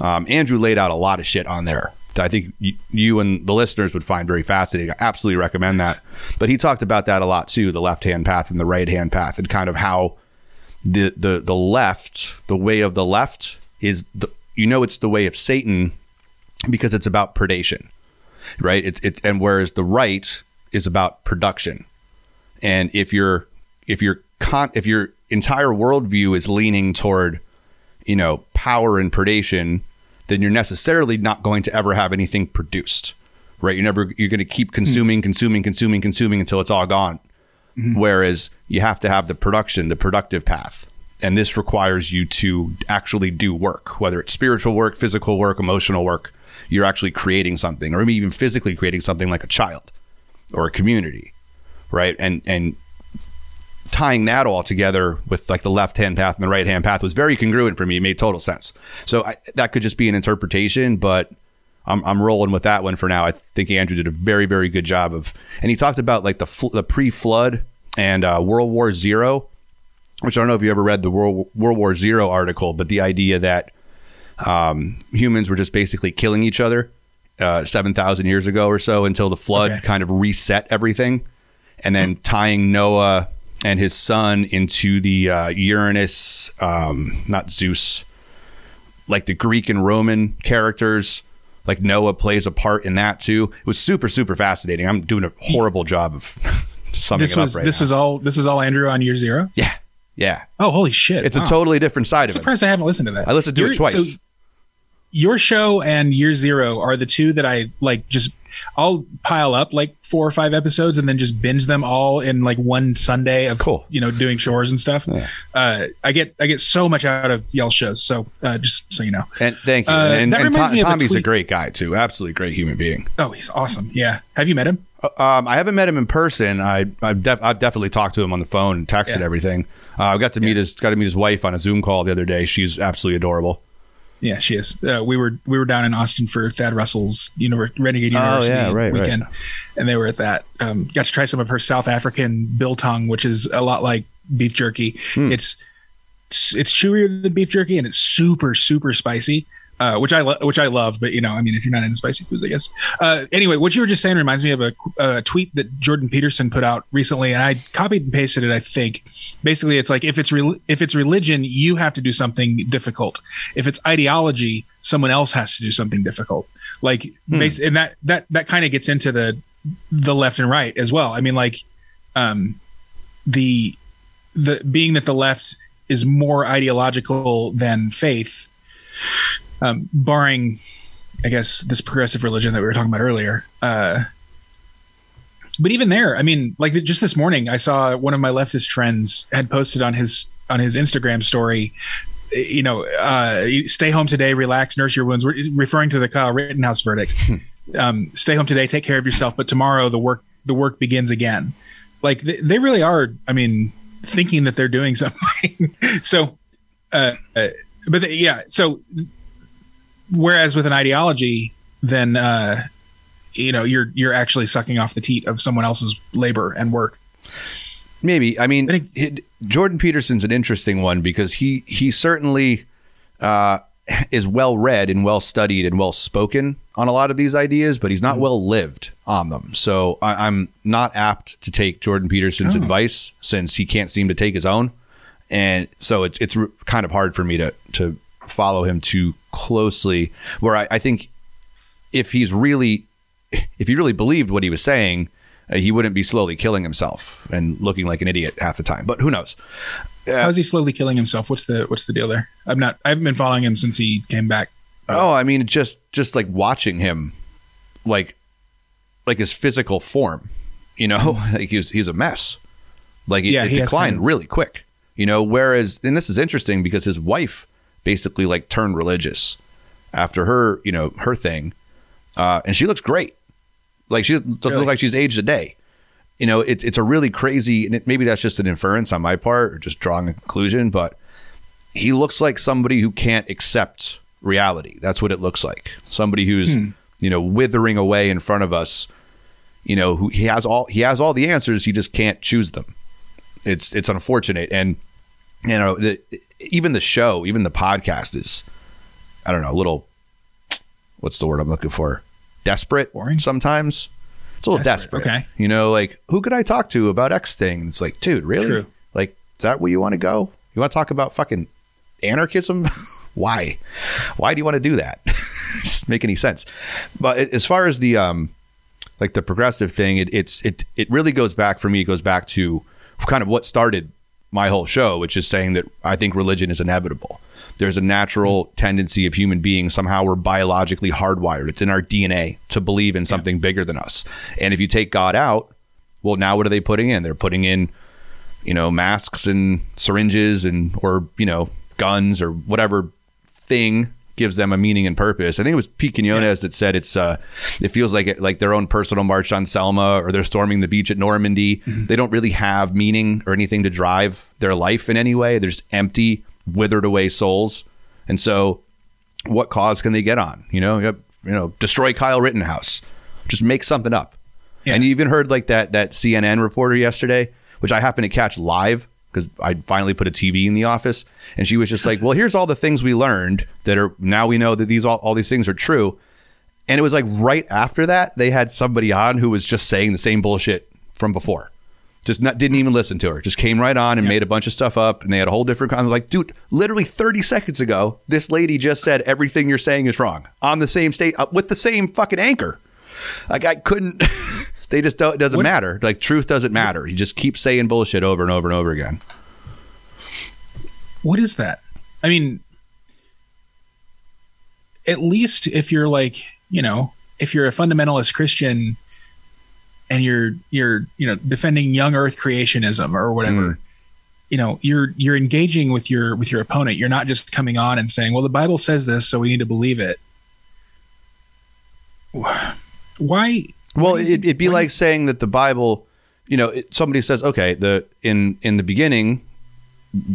Um, Andrew laid out a lot of shit on there. I think you, you and the listeners would find very fascinating. I absolutely recommend that. But he talked about that a lot too, the left hand path and the right hand path, and kind of how the the the left, the way of the left, is the you know it's the way of Satan because it's about predation, right? It's it's and whereas the right is about production, and if your if your con if your entire worldview is leaning toward you know power and predation, then you're necessarily not going to ever have anything produced, right? You're never you're going to keep consuming, mm-hmm. consuming, consuming, consuming until it's all gone. Mm-hmm. Whereas you have to have the production, the productive path. And this requires you to actually do work, whether it's spiritual work, physical work, emotional work. You're actually creating something, or maybe even physically creating something like a child or a community, right? And and tying that all together with like the left hand path and the right hand path was very congruent for me. It made total sense. So I, that could just be an interpretation, but I'm, I'm rolling with that one for now. I think Andrew did a very, very good job of, and he talked about like the fl- the pre flood and uh, World War Zero, which I don't know if you ever read the World World War Zero article, but the idea that um, humans were just basically killing each other uh, seven thousand years ago or so until the flood Okay. kind of reset everything, and then tying Noah and his son into the uh, Uranus, um, not Zeus, like the Greek and Roman characters. Like Noah plays a part in that too. It was super, super fascinating. I'm doing a horrible job of summing This it up was right this now. was all this is all Andrew on year zero. yeah, yeah. Oh, holy shit! It's Wow. a totally different side of it. surprised I haven't listened to that. I listened to it twice. So your show and Year Zero are the two that I like. Just I'll pile up like four or five episodes and then just binge them all in like one Sunday of Cool. you know doing chores and stuff. Uh, I get I get so much out of y'all shows. So uh, just so you know. And thank you. Uh, and that and Tom- of a Tommy's a, great guy too. Absolutely great human being. Oh, he's awesome. Yeah. Have you met him? Um, I haven't met him in person. I I've, def- I've definitely talked to him on the phone and texted Yeah. everything. Uh, I got to meet his got to meet his wife on a Zoom call the other day. She's absolutely adorable. Yeah, she is. Uh, we were we were down in Austin for Thad Russell's Univer- Renegade Oh, yeah, right, right. weekend, and they were at that. Um, got to try some of her South African biltong, which is a lot like beef jerky. Hmm. It's it's chewier than beef jerky, and it's super super spicy. Uh, which I lo- which I love, but you know, I mean, if you're not into spicy foods, I guess. Uh, anyway, what you were just saying reminds me of a, a tweet that Jordan Peterson put out recently, and I copied and pasted it. I think basically, it's like if it's re- if it's religion, you have to do something difficult. If it's ideology, someone else has to do something difficult. Like, bas- and that that that kind of gets into the the left and right as well. I mean, like, um, the the being that the left is more ideological than faith, um, barring, I guess, this progressive religion that we were talking about earlier. Uh, but even there, I mean, like just this morning, I saw one of my leftist friends had posted on his on his Instagram story. You know, uh, stay home today, relax, nurse your wounds. Re- referring to the Kyle Rittenhouse verdict. um, stay home today, take care of yourself, but tomorrow the work the work begins again. Like they, they really are. I mean, thinking that they're doing something. so, uh, uh, but the, yeah. So, whereas with an ideology, then uh, you know you're you're actually sucking off the teat of someone else's labor and work. Maybe. I mean, I think- it- Jordan Peterson's an interesting one because he he certainly uh, is well read and well studied and well spoken on a lot of these ideas, but he's not well lived on them. So I, I'm not apt to take Jordan Peterson's Oh. advice since he can't seem to take his own. and so it's it's kind of hard for me to to follow him too closely. Where I, I think if he's really if he really believed what he was saying, uh, he wouldn't be slowly killing himself and looking like an idiot half the time. But who knows? How is he slowly killing himself? What's the what's the deal there? I'm not. I haven't been following him since he came back. Oh, I mean, just just like watching him, like like his physical form. You know, like he's he's a mess. Like it, Yeah, it declined kind of- really quick. You know, whereas and this is interesting because his wife basically like turned religious after her, you know, her thing, uh, and she looks great. Like she doesn't Really? look like she's aged a day. You know, it's it's a really crazy, and it, maybe that's just an inference on my part or just drawing a conclusion, but he looks like somebody who can't accept reality. That's what it looks like. Somebody who's Hmm. you know withering away in front of us. You know, who he has all he has all the answers. He just can't choose them. It's it's unfortunate, and you know, the, even the show, even the podcast is, I don't know, a little. What's the word I'm looking for? Desperate. Boring? Sometimes it's a little Desperate, desperate. okay. You know, like who could I talk to about X thing? And It's like, dude, really? True. Like, is that where you want to go? You want to talk about fucking anarchism? Why? Why do you want to do that? it doesn't make any sense. But as far as the um, like the progressive thing, it, it's it it really goes back for me. It goes back to kind of what started my whole show, which is saying that I think religion is inevitable. There's a natural tendency of human beings. Somehow we're biologically hardwired. It's in our DNA to believe in something bigger than us. And if you take God out, well, now what are they putting in? They're putting in, you know, masks and syringes and or you know guns or whatever thing gives them a meaning and purpose. I think it was Pete Quinones that said it's uh, it feels like it, like their own personal march on Selma or they're storming the beach at Normandy. They don't really have meaning or anything to drive their life in any way. They're just empty, withered away souls. And so, what cause can they get on? You know, you know, destroy Kyle Rittenhouse. Just make something up. Yeah. And you even heard like that that CNN reporter yesterday, which I happened to catch live because I finally put a TV in the office, and she was just like, "Well, here's all the things we learned that are now we know that these all, all these things are true." And it was like right after that they had somebody on who was just saying the same bullshit from before. Just not didn't even listen to her. Just came right on and made a bunch of stuff up, and they had a whole different kind of like, dude, literally 30 seconds ago, this lady just said everything you're saying is wrong on the same state uh, with the same fucking anchor. Like I couldn't. they just don't. It doesn't What- matter. Like truth doesn't matter. You just keep saying bullshit over and over and over again. What is that? I mean, at least if you're like, you know, if you're a fundamentalist Christian and you're you're, you know, defending young earth creationism or whatever, mm. you know, you're you're engaging with your with your opponent. You're not just coming on and saying, "Well, the Bible says this, so we need to believe it." Why Well, it, it'd be like saying that the Bible, you know, it, somebody says, okay, the in in the beginning,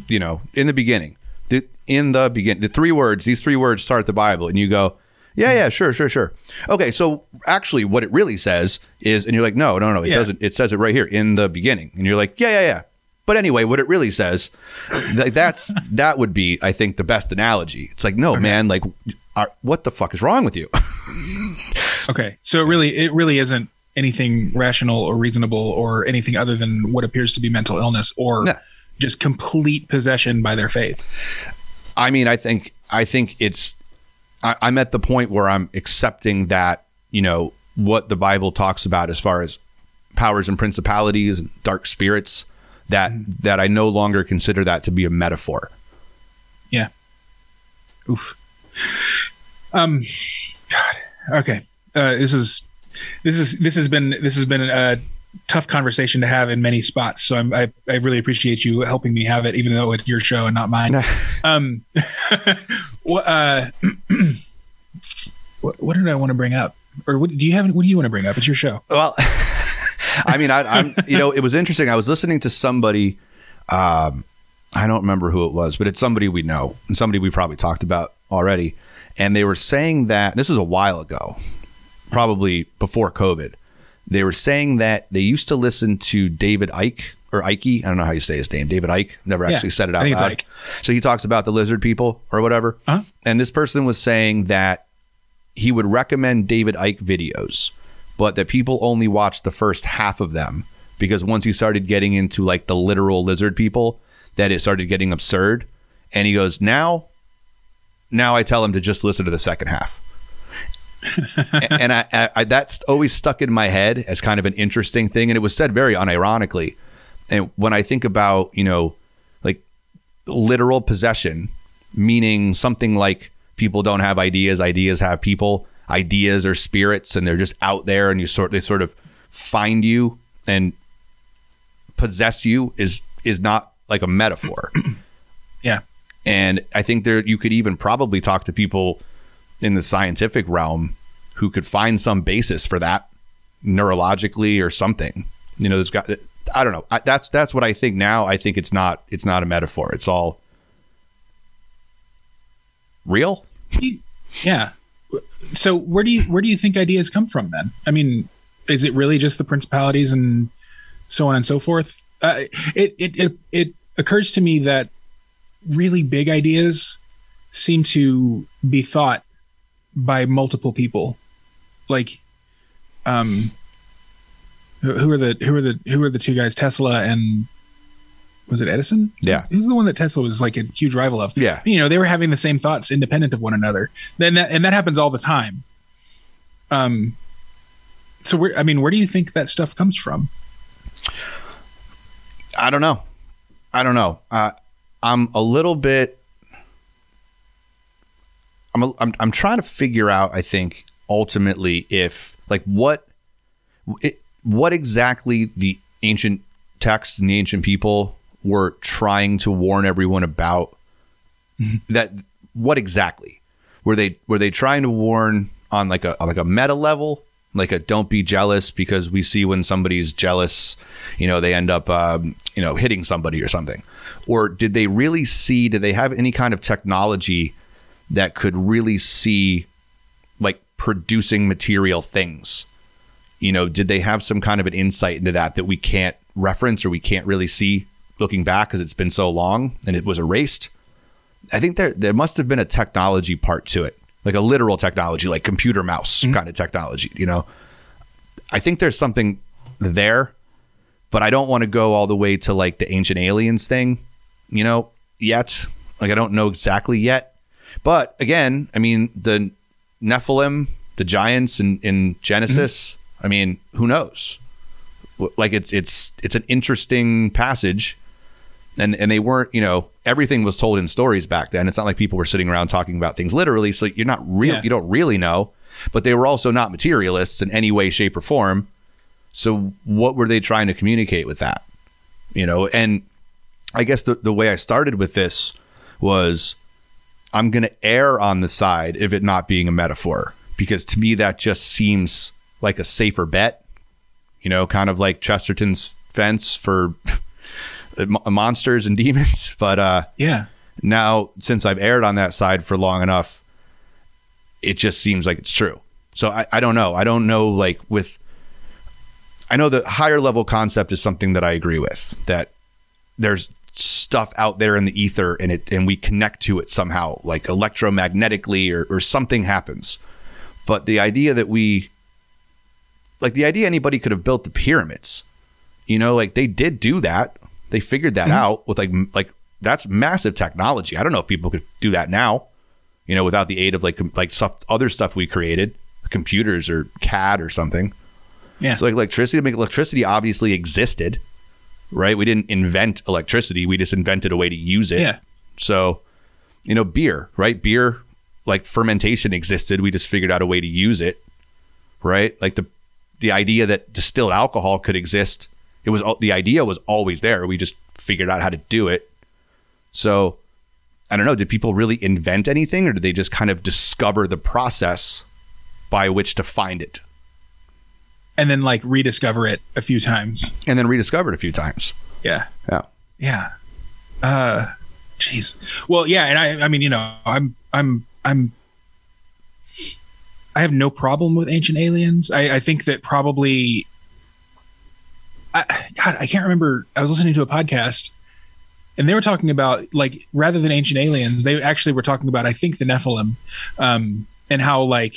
you know, in the beginning, the, in the begin, the three words, these three words start the Bible, and you go, yeah, yeah, sure, sure, sure. Okay, so actually, what it really says is, and you're like, no, no, no, it Yeah. doesn't. It says it right here in the beginning, and you're like, yeah, yeah, yeah. But anyway, what it really says, th- that's that would be, I think, the best analogy. It's like, no, man, like, are, what the fuck is wrong with you? Okay, so it really it really isn't anything rational or reasonable or anything other than what appears to be mental illness or Yeah. just complete possession by their faith. I mean, I think I think it's I, I'm at the point where I'm accepting that you know what the Bible talks about as far as powers and principalities and dark spirits that that I no longer consider that to be a metaphor. Yeah. Oof. Um. God. Okay. Uh, this is this is this has been this has been a tough conversation to have in many spots. So I'm, I I really appreciate you helping me have it, even though it's your show and not mine. um. what uh. what, what did I want to bring up? Or what do you have? What do you want to bring up? It's your show. Well, I mean, I, I'm you know, it was interesting. I was listening to somebody. Um, I don't remember who it was, but it's somebody we know and somebody we probably talked about already. And they were saying that this was a while ago, probably before COVID. They were saying that they used to listen to David Icke or Ike. I don't know how you say his name. David Icke. Never Yeah, actually said it out loud. Ike. So he talks about the lizard people or whatever. Huh? And this person was saying that he would recommend David Icke videos, but that people only watched the first half of them because once he started getting into like the literal lizard people, that it started getting absurd. And he goes, now, now I tell him to just listen to the second half. and I, I, I, that's always stuck in my head as kind of an interesting thing. And it was said very unironically. And when I think about, you know, like literal possession, meaning something like people don't have ideas, ideas have people, ideas are spirits, and they're just out there, and you sort they sort of find you and possess you is is not like a metaphor. yeah. And I think there you could even probably talk to people in the scientific realm who could find some basis for that neurologically or something. You know, there's got I don't know. I, that's that's what I think now. I think it's not it's not a metaphor. It's all real. Yeah. So where do you where do you think ideas come from then? I mean, is it really just the principalities and so on and so forth? Uh, it, it it it occurs to me that really big ideas seem to be thought by multiple people. Like, um, who are the who are the who are the two guys? Tesla and was it Edison? Yeah, who's the one that Tesla was like a huge rival of? Yeah, you know they were having the same thoughts independent of one another. Then that and that happens all the time. Um, so where I mean, where do you think that stuff comes from? I don't know. I don't know. Uh, I'm a little bit. I'm, a, I'm I'm trying to figure out. I think ultimately, if like what, it, what exactly the ancient texts and the ancient people were trying to warn everyone about. Mm-hmm. That what exactly were they were they trying to warn on like a like a meta level like a don't be jealous because we see when somebody's jealous, you know, they end up, um, you know, hitting somebody or something. Or did they really see, did they have any kind of technology that could really see like producing material things? You know, did they have some kind of an insight into that that we can't reference or we can't really see looking back because it's been so long and it was erased? I think there there must have been a technology part to it like a literal technology, like computer mouse mm-hmm. kind of technology. You know, I think there's something there, but I don't want to go all the way to like the ancient aliens thing. You know, yet. Like I don't know exactly yet. But again, I mean the Nephilim, the giants in, in Genesis. Mm-hmm. I mean, who knows? Like it's it's it's an interesting passage and and they weren't you know everything was told in stories back then it's not like people were sitting around talking about things literally so you're not real yeah. you don't really know but they were also not materialists in any way shape or form so what were they trying to communicate with that you know and i guess the, the way i started with this was i'm going to err on the side of it not being a metaphor because to me that just seems like a safer bet you know kind of like chesterton's fence for monsters and demons. But uh, yeah, now since I've erred on that side for long enough, it just seems like it's true. So I, I don't know. I don't know like with. I know the higher level concept is something that I agree with. That there's stuff out there in the ether and it and we connect to it somehow, like electromagnetically or, or something happens. But the idea that we like the idea anybody could have built the pyramids, you know, like they did do that. They figured that mm-hmm. out with like like that's massive technology. I don't know if people could do that now, you know, without the aid of like like stuff, other stuff we created, computers or CAD or something. Yeah. So like electricity, I mean, electricity obviously existed, right? We didn't invent electricity. We just invented a way to use it. Yeah. So, you know, beer, right? Beer, like fermentation existed. We just figured out a way to use it, right? Like the the idea that distilled alcohol could exist it was the idea was always there. We just figured out how to do it. So I don't know. Did people really invent anything, or did they just kind of discover the process by which to find it? And then like rediscover it a few times. And then rediscover it a few times. Yeah. Yeah. Yeah. Uh jeez. Well, yeah, and I I mean, you know, I'm I'm I'm I have no problem with ancient aliens. I, I think that probably I, God, I can't remember. I was listening to a podcast and they were talking about like rather than ancient aliens, they actually were talking about I think the Nephilim, um, and how like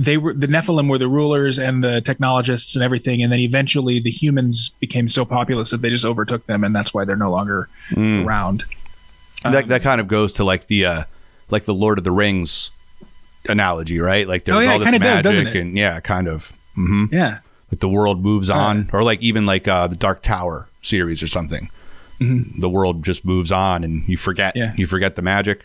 they were the Nephilim were the rulers and the technologists and everything, and then eventually the humans became so populous that they just overtook them, and that's why they're no longer Mm. around. that that kind of goes to like the uh like the Lord of the Rings analogy, right? Like there's Oh, yeah, all this magic doesn't it? and yeah, kind of. Mm-hmm. Yeah, Like the world moves on, or like even like uh, the Dark Tower series or something. The world just moves on, and you forget. Yeah. You forget the magic.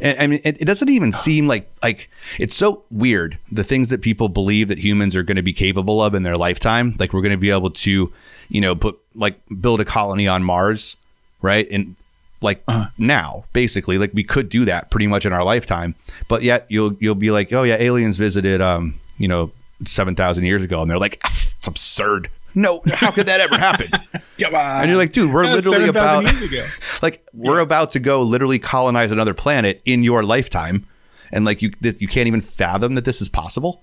And I mean, it, it doesn't even seem like like it's so weird. The things that people believe that humans are going to be capable of in their lifetime, like we're going to be able to, you know, put like build a colony on Mars, right? And like now, basically, like we could do that pretty much in our lifetime. But yet you'll you'll be like, oh yeah, aliens visited, um, you know, seven thousand years ago, and they're like, "Ah, it's absurd. No, how could that ever happen? come on. And you're like, dude, we're That literally 7,000 about like we're about to go literally colonize another planet in your lifetime, and like you that you can't even fathom that this is possible.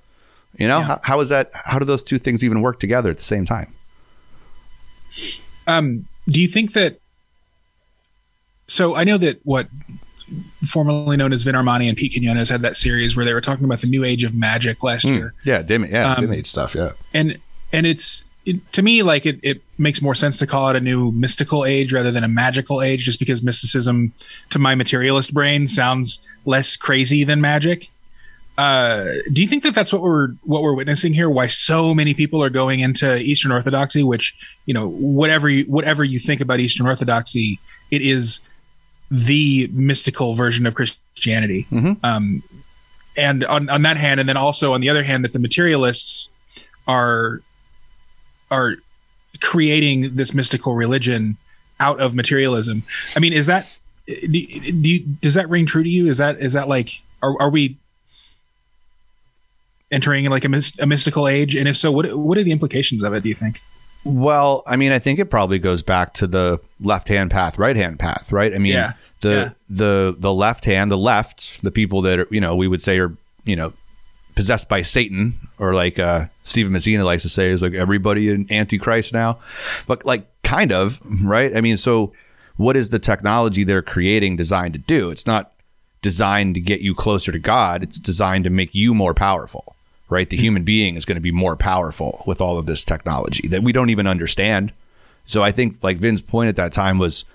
You know how, how is that? How do those two things even work together at the same time? Um, do you think that? So I know that what formerly known as Vin Armani and Pete Quinones had that series where they were talking about the new age of magic last year, Yeah, dim, yeah, Um, dim age stuff. Yeah, and and it's it, to me like it, it makes more sense to call it a new mystical age rather than a magical age, just because mysticism to my materialist brain sounds less crazy than magic. Uh, do you think that that's what we're what we're witnessing here? Why so many people are going into Eastern Orthodoxy? Which you know, whatever you, whatever you think about Eastern Orthodoxy, it is the mystical version of Christianity. Mhm. Um, and on on that hand, and then also on the other hand, that the materialists are are creating this mystical religion out of materialism. I mean, is that do, do you, does that ring true to you? Is that is that like are are we entering like a, a mystical age? And if so, what what are the implications of it? Do you think? Well, I mean, I think it probably goes back to the left hand path, right hand path, right? I mean, Yeah. the Yeah. the the left hand, the left, the people that are, you know, we would say are, you know, possessed by Satan, or like uh, Stephen Messina likes to say, is like everybody in Antichrist now, but like kind of, right? I mean, so what is the technology they're creating designed to do? It's not designed to get you closer to God. It's designed to make you more powerful, right? The human being is going to be more powerful with all of this technology that we don't even understand. So I think like Vin's point at that time was,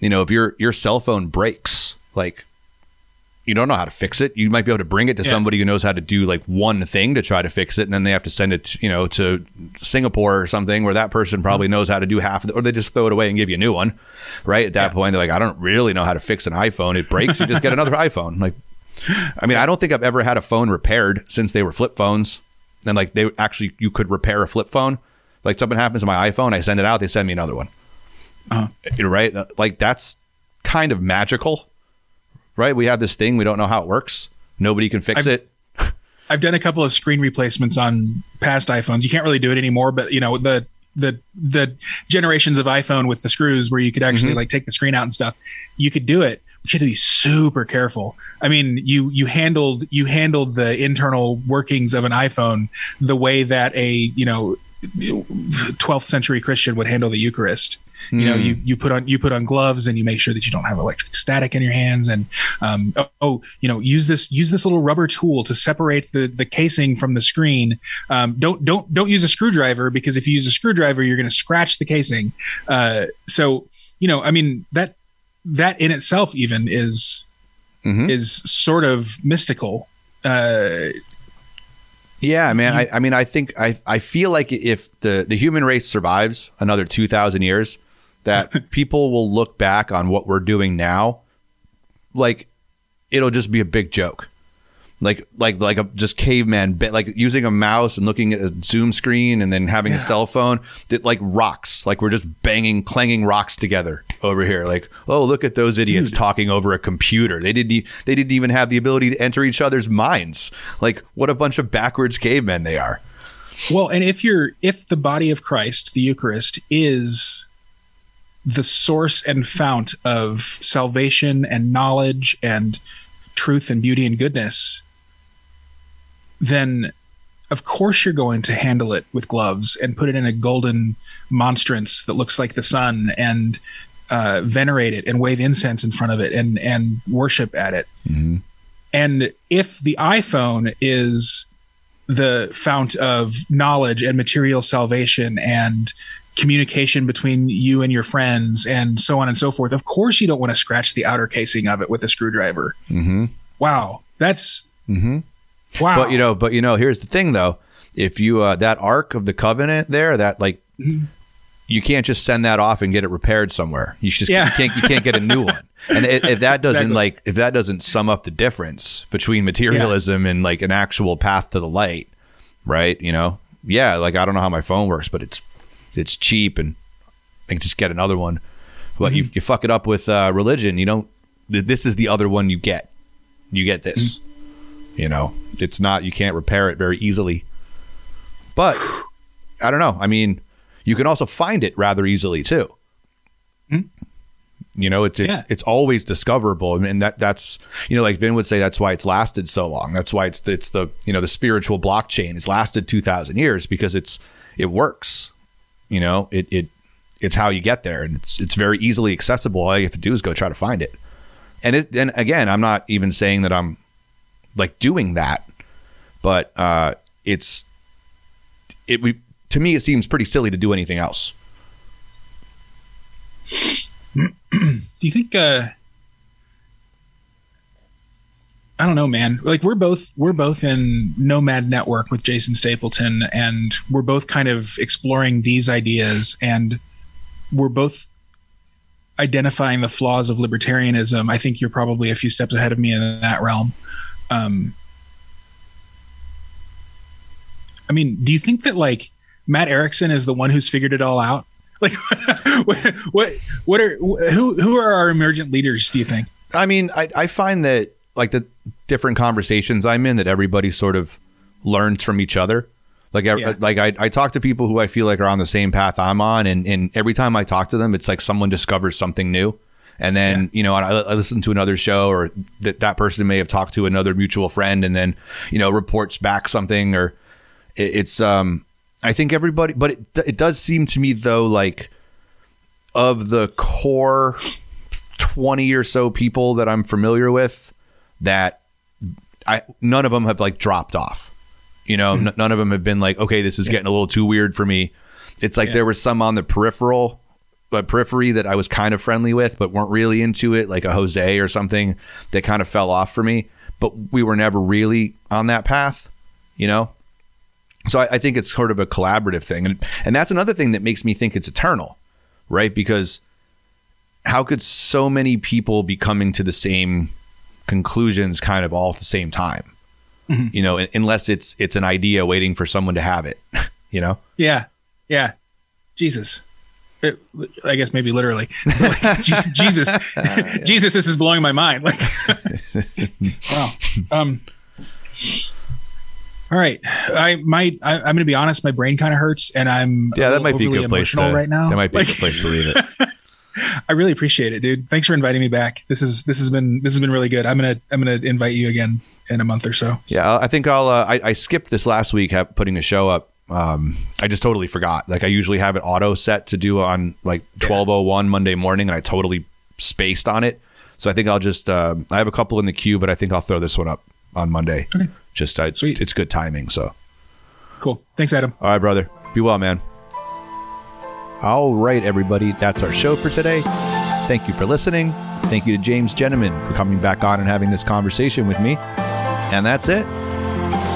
you know, if your your cell phone breaks, like you don't know how to fix it. You might be able to bring it to Yeah. somebody who knows how to do like one thing to try to fix it, and then they have to send it, you know, to Singapore or something where that person probably knows how to do half of it, or they just throw it away and give you a new one. Right at that point, they're like, I don't really know how to fix an iPhone. It breaks, you just get another iPhone. Like, I mean, I don't think I've ever had a phone repaired since they were flip phones, and like they actually you could repair a flip phone. Like something happens to my iPhone, I send it out, they send me another one. Uh-huh. Right. Like that's kind of magical, right? We have this thing, we don't know how it works. Nobody can fix I've- it. I've done a couple of screen replacements on past iPhones. You can't really do it anymore, but you know the the the generations of iPhone with the screws where you could actually mm-hmm. like take the screen out and stuff. You could do it, but you had to be super careful. I mean, you you handled you handled the internal workings of an iPhone the way that a you know 12th century Christian would handle the Eucharist. You know, you, you put on you put on gloves and you make sure that you don't have electric static in your hands. And um, oh, oh, you know, use this use this little rubber tool to separate the the casing from the screen. Um, don't don't don't use a screwdriver because if you use a screwdriver, you're going to scratch the casing. Uh, so you know, I mean that that in itself even is Mhm. is sort of mystical. Uh, Yeah, man. I, I mean, I think I, I feel like if the, the human race survives another two thousand years, that people will look back on what we're doing now, like it'll just be a big joke, like like like a just caveman bit, like using a mouse and looking at a Zoom screen and then having a cell phone, that like rocks, like we're just banging, clanging rocks together over here. Like, oh, look at those idiots talking over a computer. They didn't e- they didn't even have the ability to enter each other's minds. Like, what a bunch of backwards cavemen they are. Well, and if you're if the body of Christ, the Eucharist, is the source and fount of salvation and knowledge and truth and beauty and goodness, then of course you're going to handle it with gloves and put it in a golden monstrance that looks like the sun and uh, venerate it and wave incense in front of it and and worship at it. And if the iPhone is the fount of knowledge and material salvation and communication between you and your friends and so on and so forth. Of course, you don't want to scratch the outer casing of it with a screwdriver. Mm-hmm. Wow, that's Mm-hmm. wow. But you know, but you know, here's the thing though. If you uh, that ark of the covenant there, that like Mhm. You can't just send that off and get it repaired somewhere. You just Yeah. you can't you can't get a new one. And if, that doesn't Exactly. like if that doesn't sum up the difference between materialism and like an actual path to the light, right? You know, yeah. Like I don't know how my phone works, but it's it's cheap and I can just get another one. But you you fuck it up with uh, religion, you th- This is the other one you get. You get this. You know, it's not you can't repair it very easily. But I don't know. I mean, you can also find it rather easily too. You know, it's it's, Yeah. it's always discoverable, and- and that that's you know, like Vin would say, that's why it's lasted so long. That's why it's it's the you know the spiritual blockchain. It's lasted two thousand years because it's it works. You know, it it it's how you get there, and it's it's very easily accessible. All you have to do is go try to find it. And it and again, I'm not even saying that I'm like doing that, but uh, it's it we to me it seems pretty silly to do anything else. Do you think uh I don't know, man. Like we're both we're both in Nomad Network with Jason Stapleton and we're both kind of exploring these ideas and we're both identifying the flaws of libertarianism. I think you're probably a few steps ahead of me in that realm. Um I mean, do you think that like Matt Erickson is the one who's figured it all out? Like what what what are who who are our emergent leaders, do you think? I mean, I, I find that like the different conversations I'm in that everybody sort of learns from each other. Like, I, Yeah. like I, I talk to people who I feel like are on the same path I'm on, and, and every time I talk to them, it's like someone discovers something new. And then, you know, I, I listen to another show, or that that person may have talked to another mutual friend, and then, you know, reports back something, or it, it's, um, I think everybody, but it, it does seem to me though, like of the core 20 or so people that I'm familiar with that I none of them have like dropped off. You know, hmm. n- none of them have been like, okay, this is getting a little too weird for me. It's like Yeah. there was some on the peripheral, periphery that I was kind of friendly with, but weren't really into it, like a Jose or something that kind of fell off for me. But we were never really on that path, you know. So I, I think it's sort of a collaborative thing, and and that's another thing that makes me think it's eternal, right? Because how could so many people be coming to the same conclusions kind of all at the same time? You know, unless it's it's an idea waiting for someone to have it. You know, Yeah. Yeah. Jesus. It, I guess maybe literally. Like, Je- Jesus. Jesus, this is blowing my mind. Like Wow. Um all right. I might I, I'm gonna be honest, my brain kind of hurts and I'm yeah, that might be a good place to right now. That might be Like, a good place to leave it. I really appreciate it, dude. Thanks for inviting me back. This is this has been this has been really good. I'm gonna I'm gonna invite you again in a month or so. Yeah, I think I'll. Uh, I, I skipped this last week putting the show up. Um, I just totally forgot. Like I usually have it auto set to do on like twelve oh one Monday morning, and I totally spaced on it. So I think I'll just. Uh, I have a couple in the queue, but I think I'll throw this one up on Monday. Okay. Just uh, Sweet. it's good timing. So Cool. Thanks, Adam. all right, brother. Be well, man. All right, everybody. That's our show for today. Thank you for listening. Thank you to James Gentleman for coming back on and having this conversation with me. And that's it.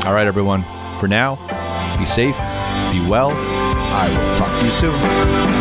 All right, everyone. For now, be safe, be well. I will talk to you soon.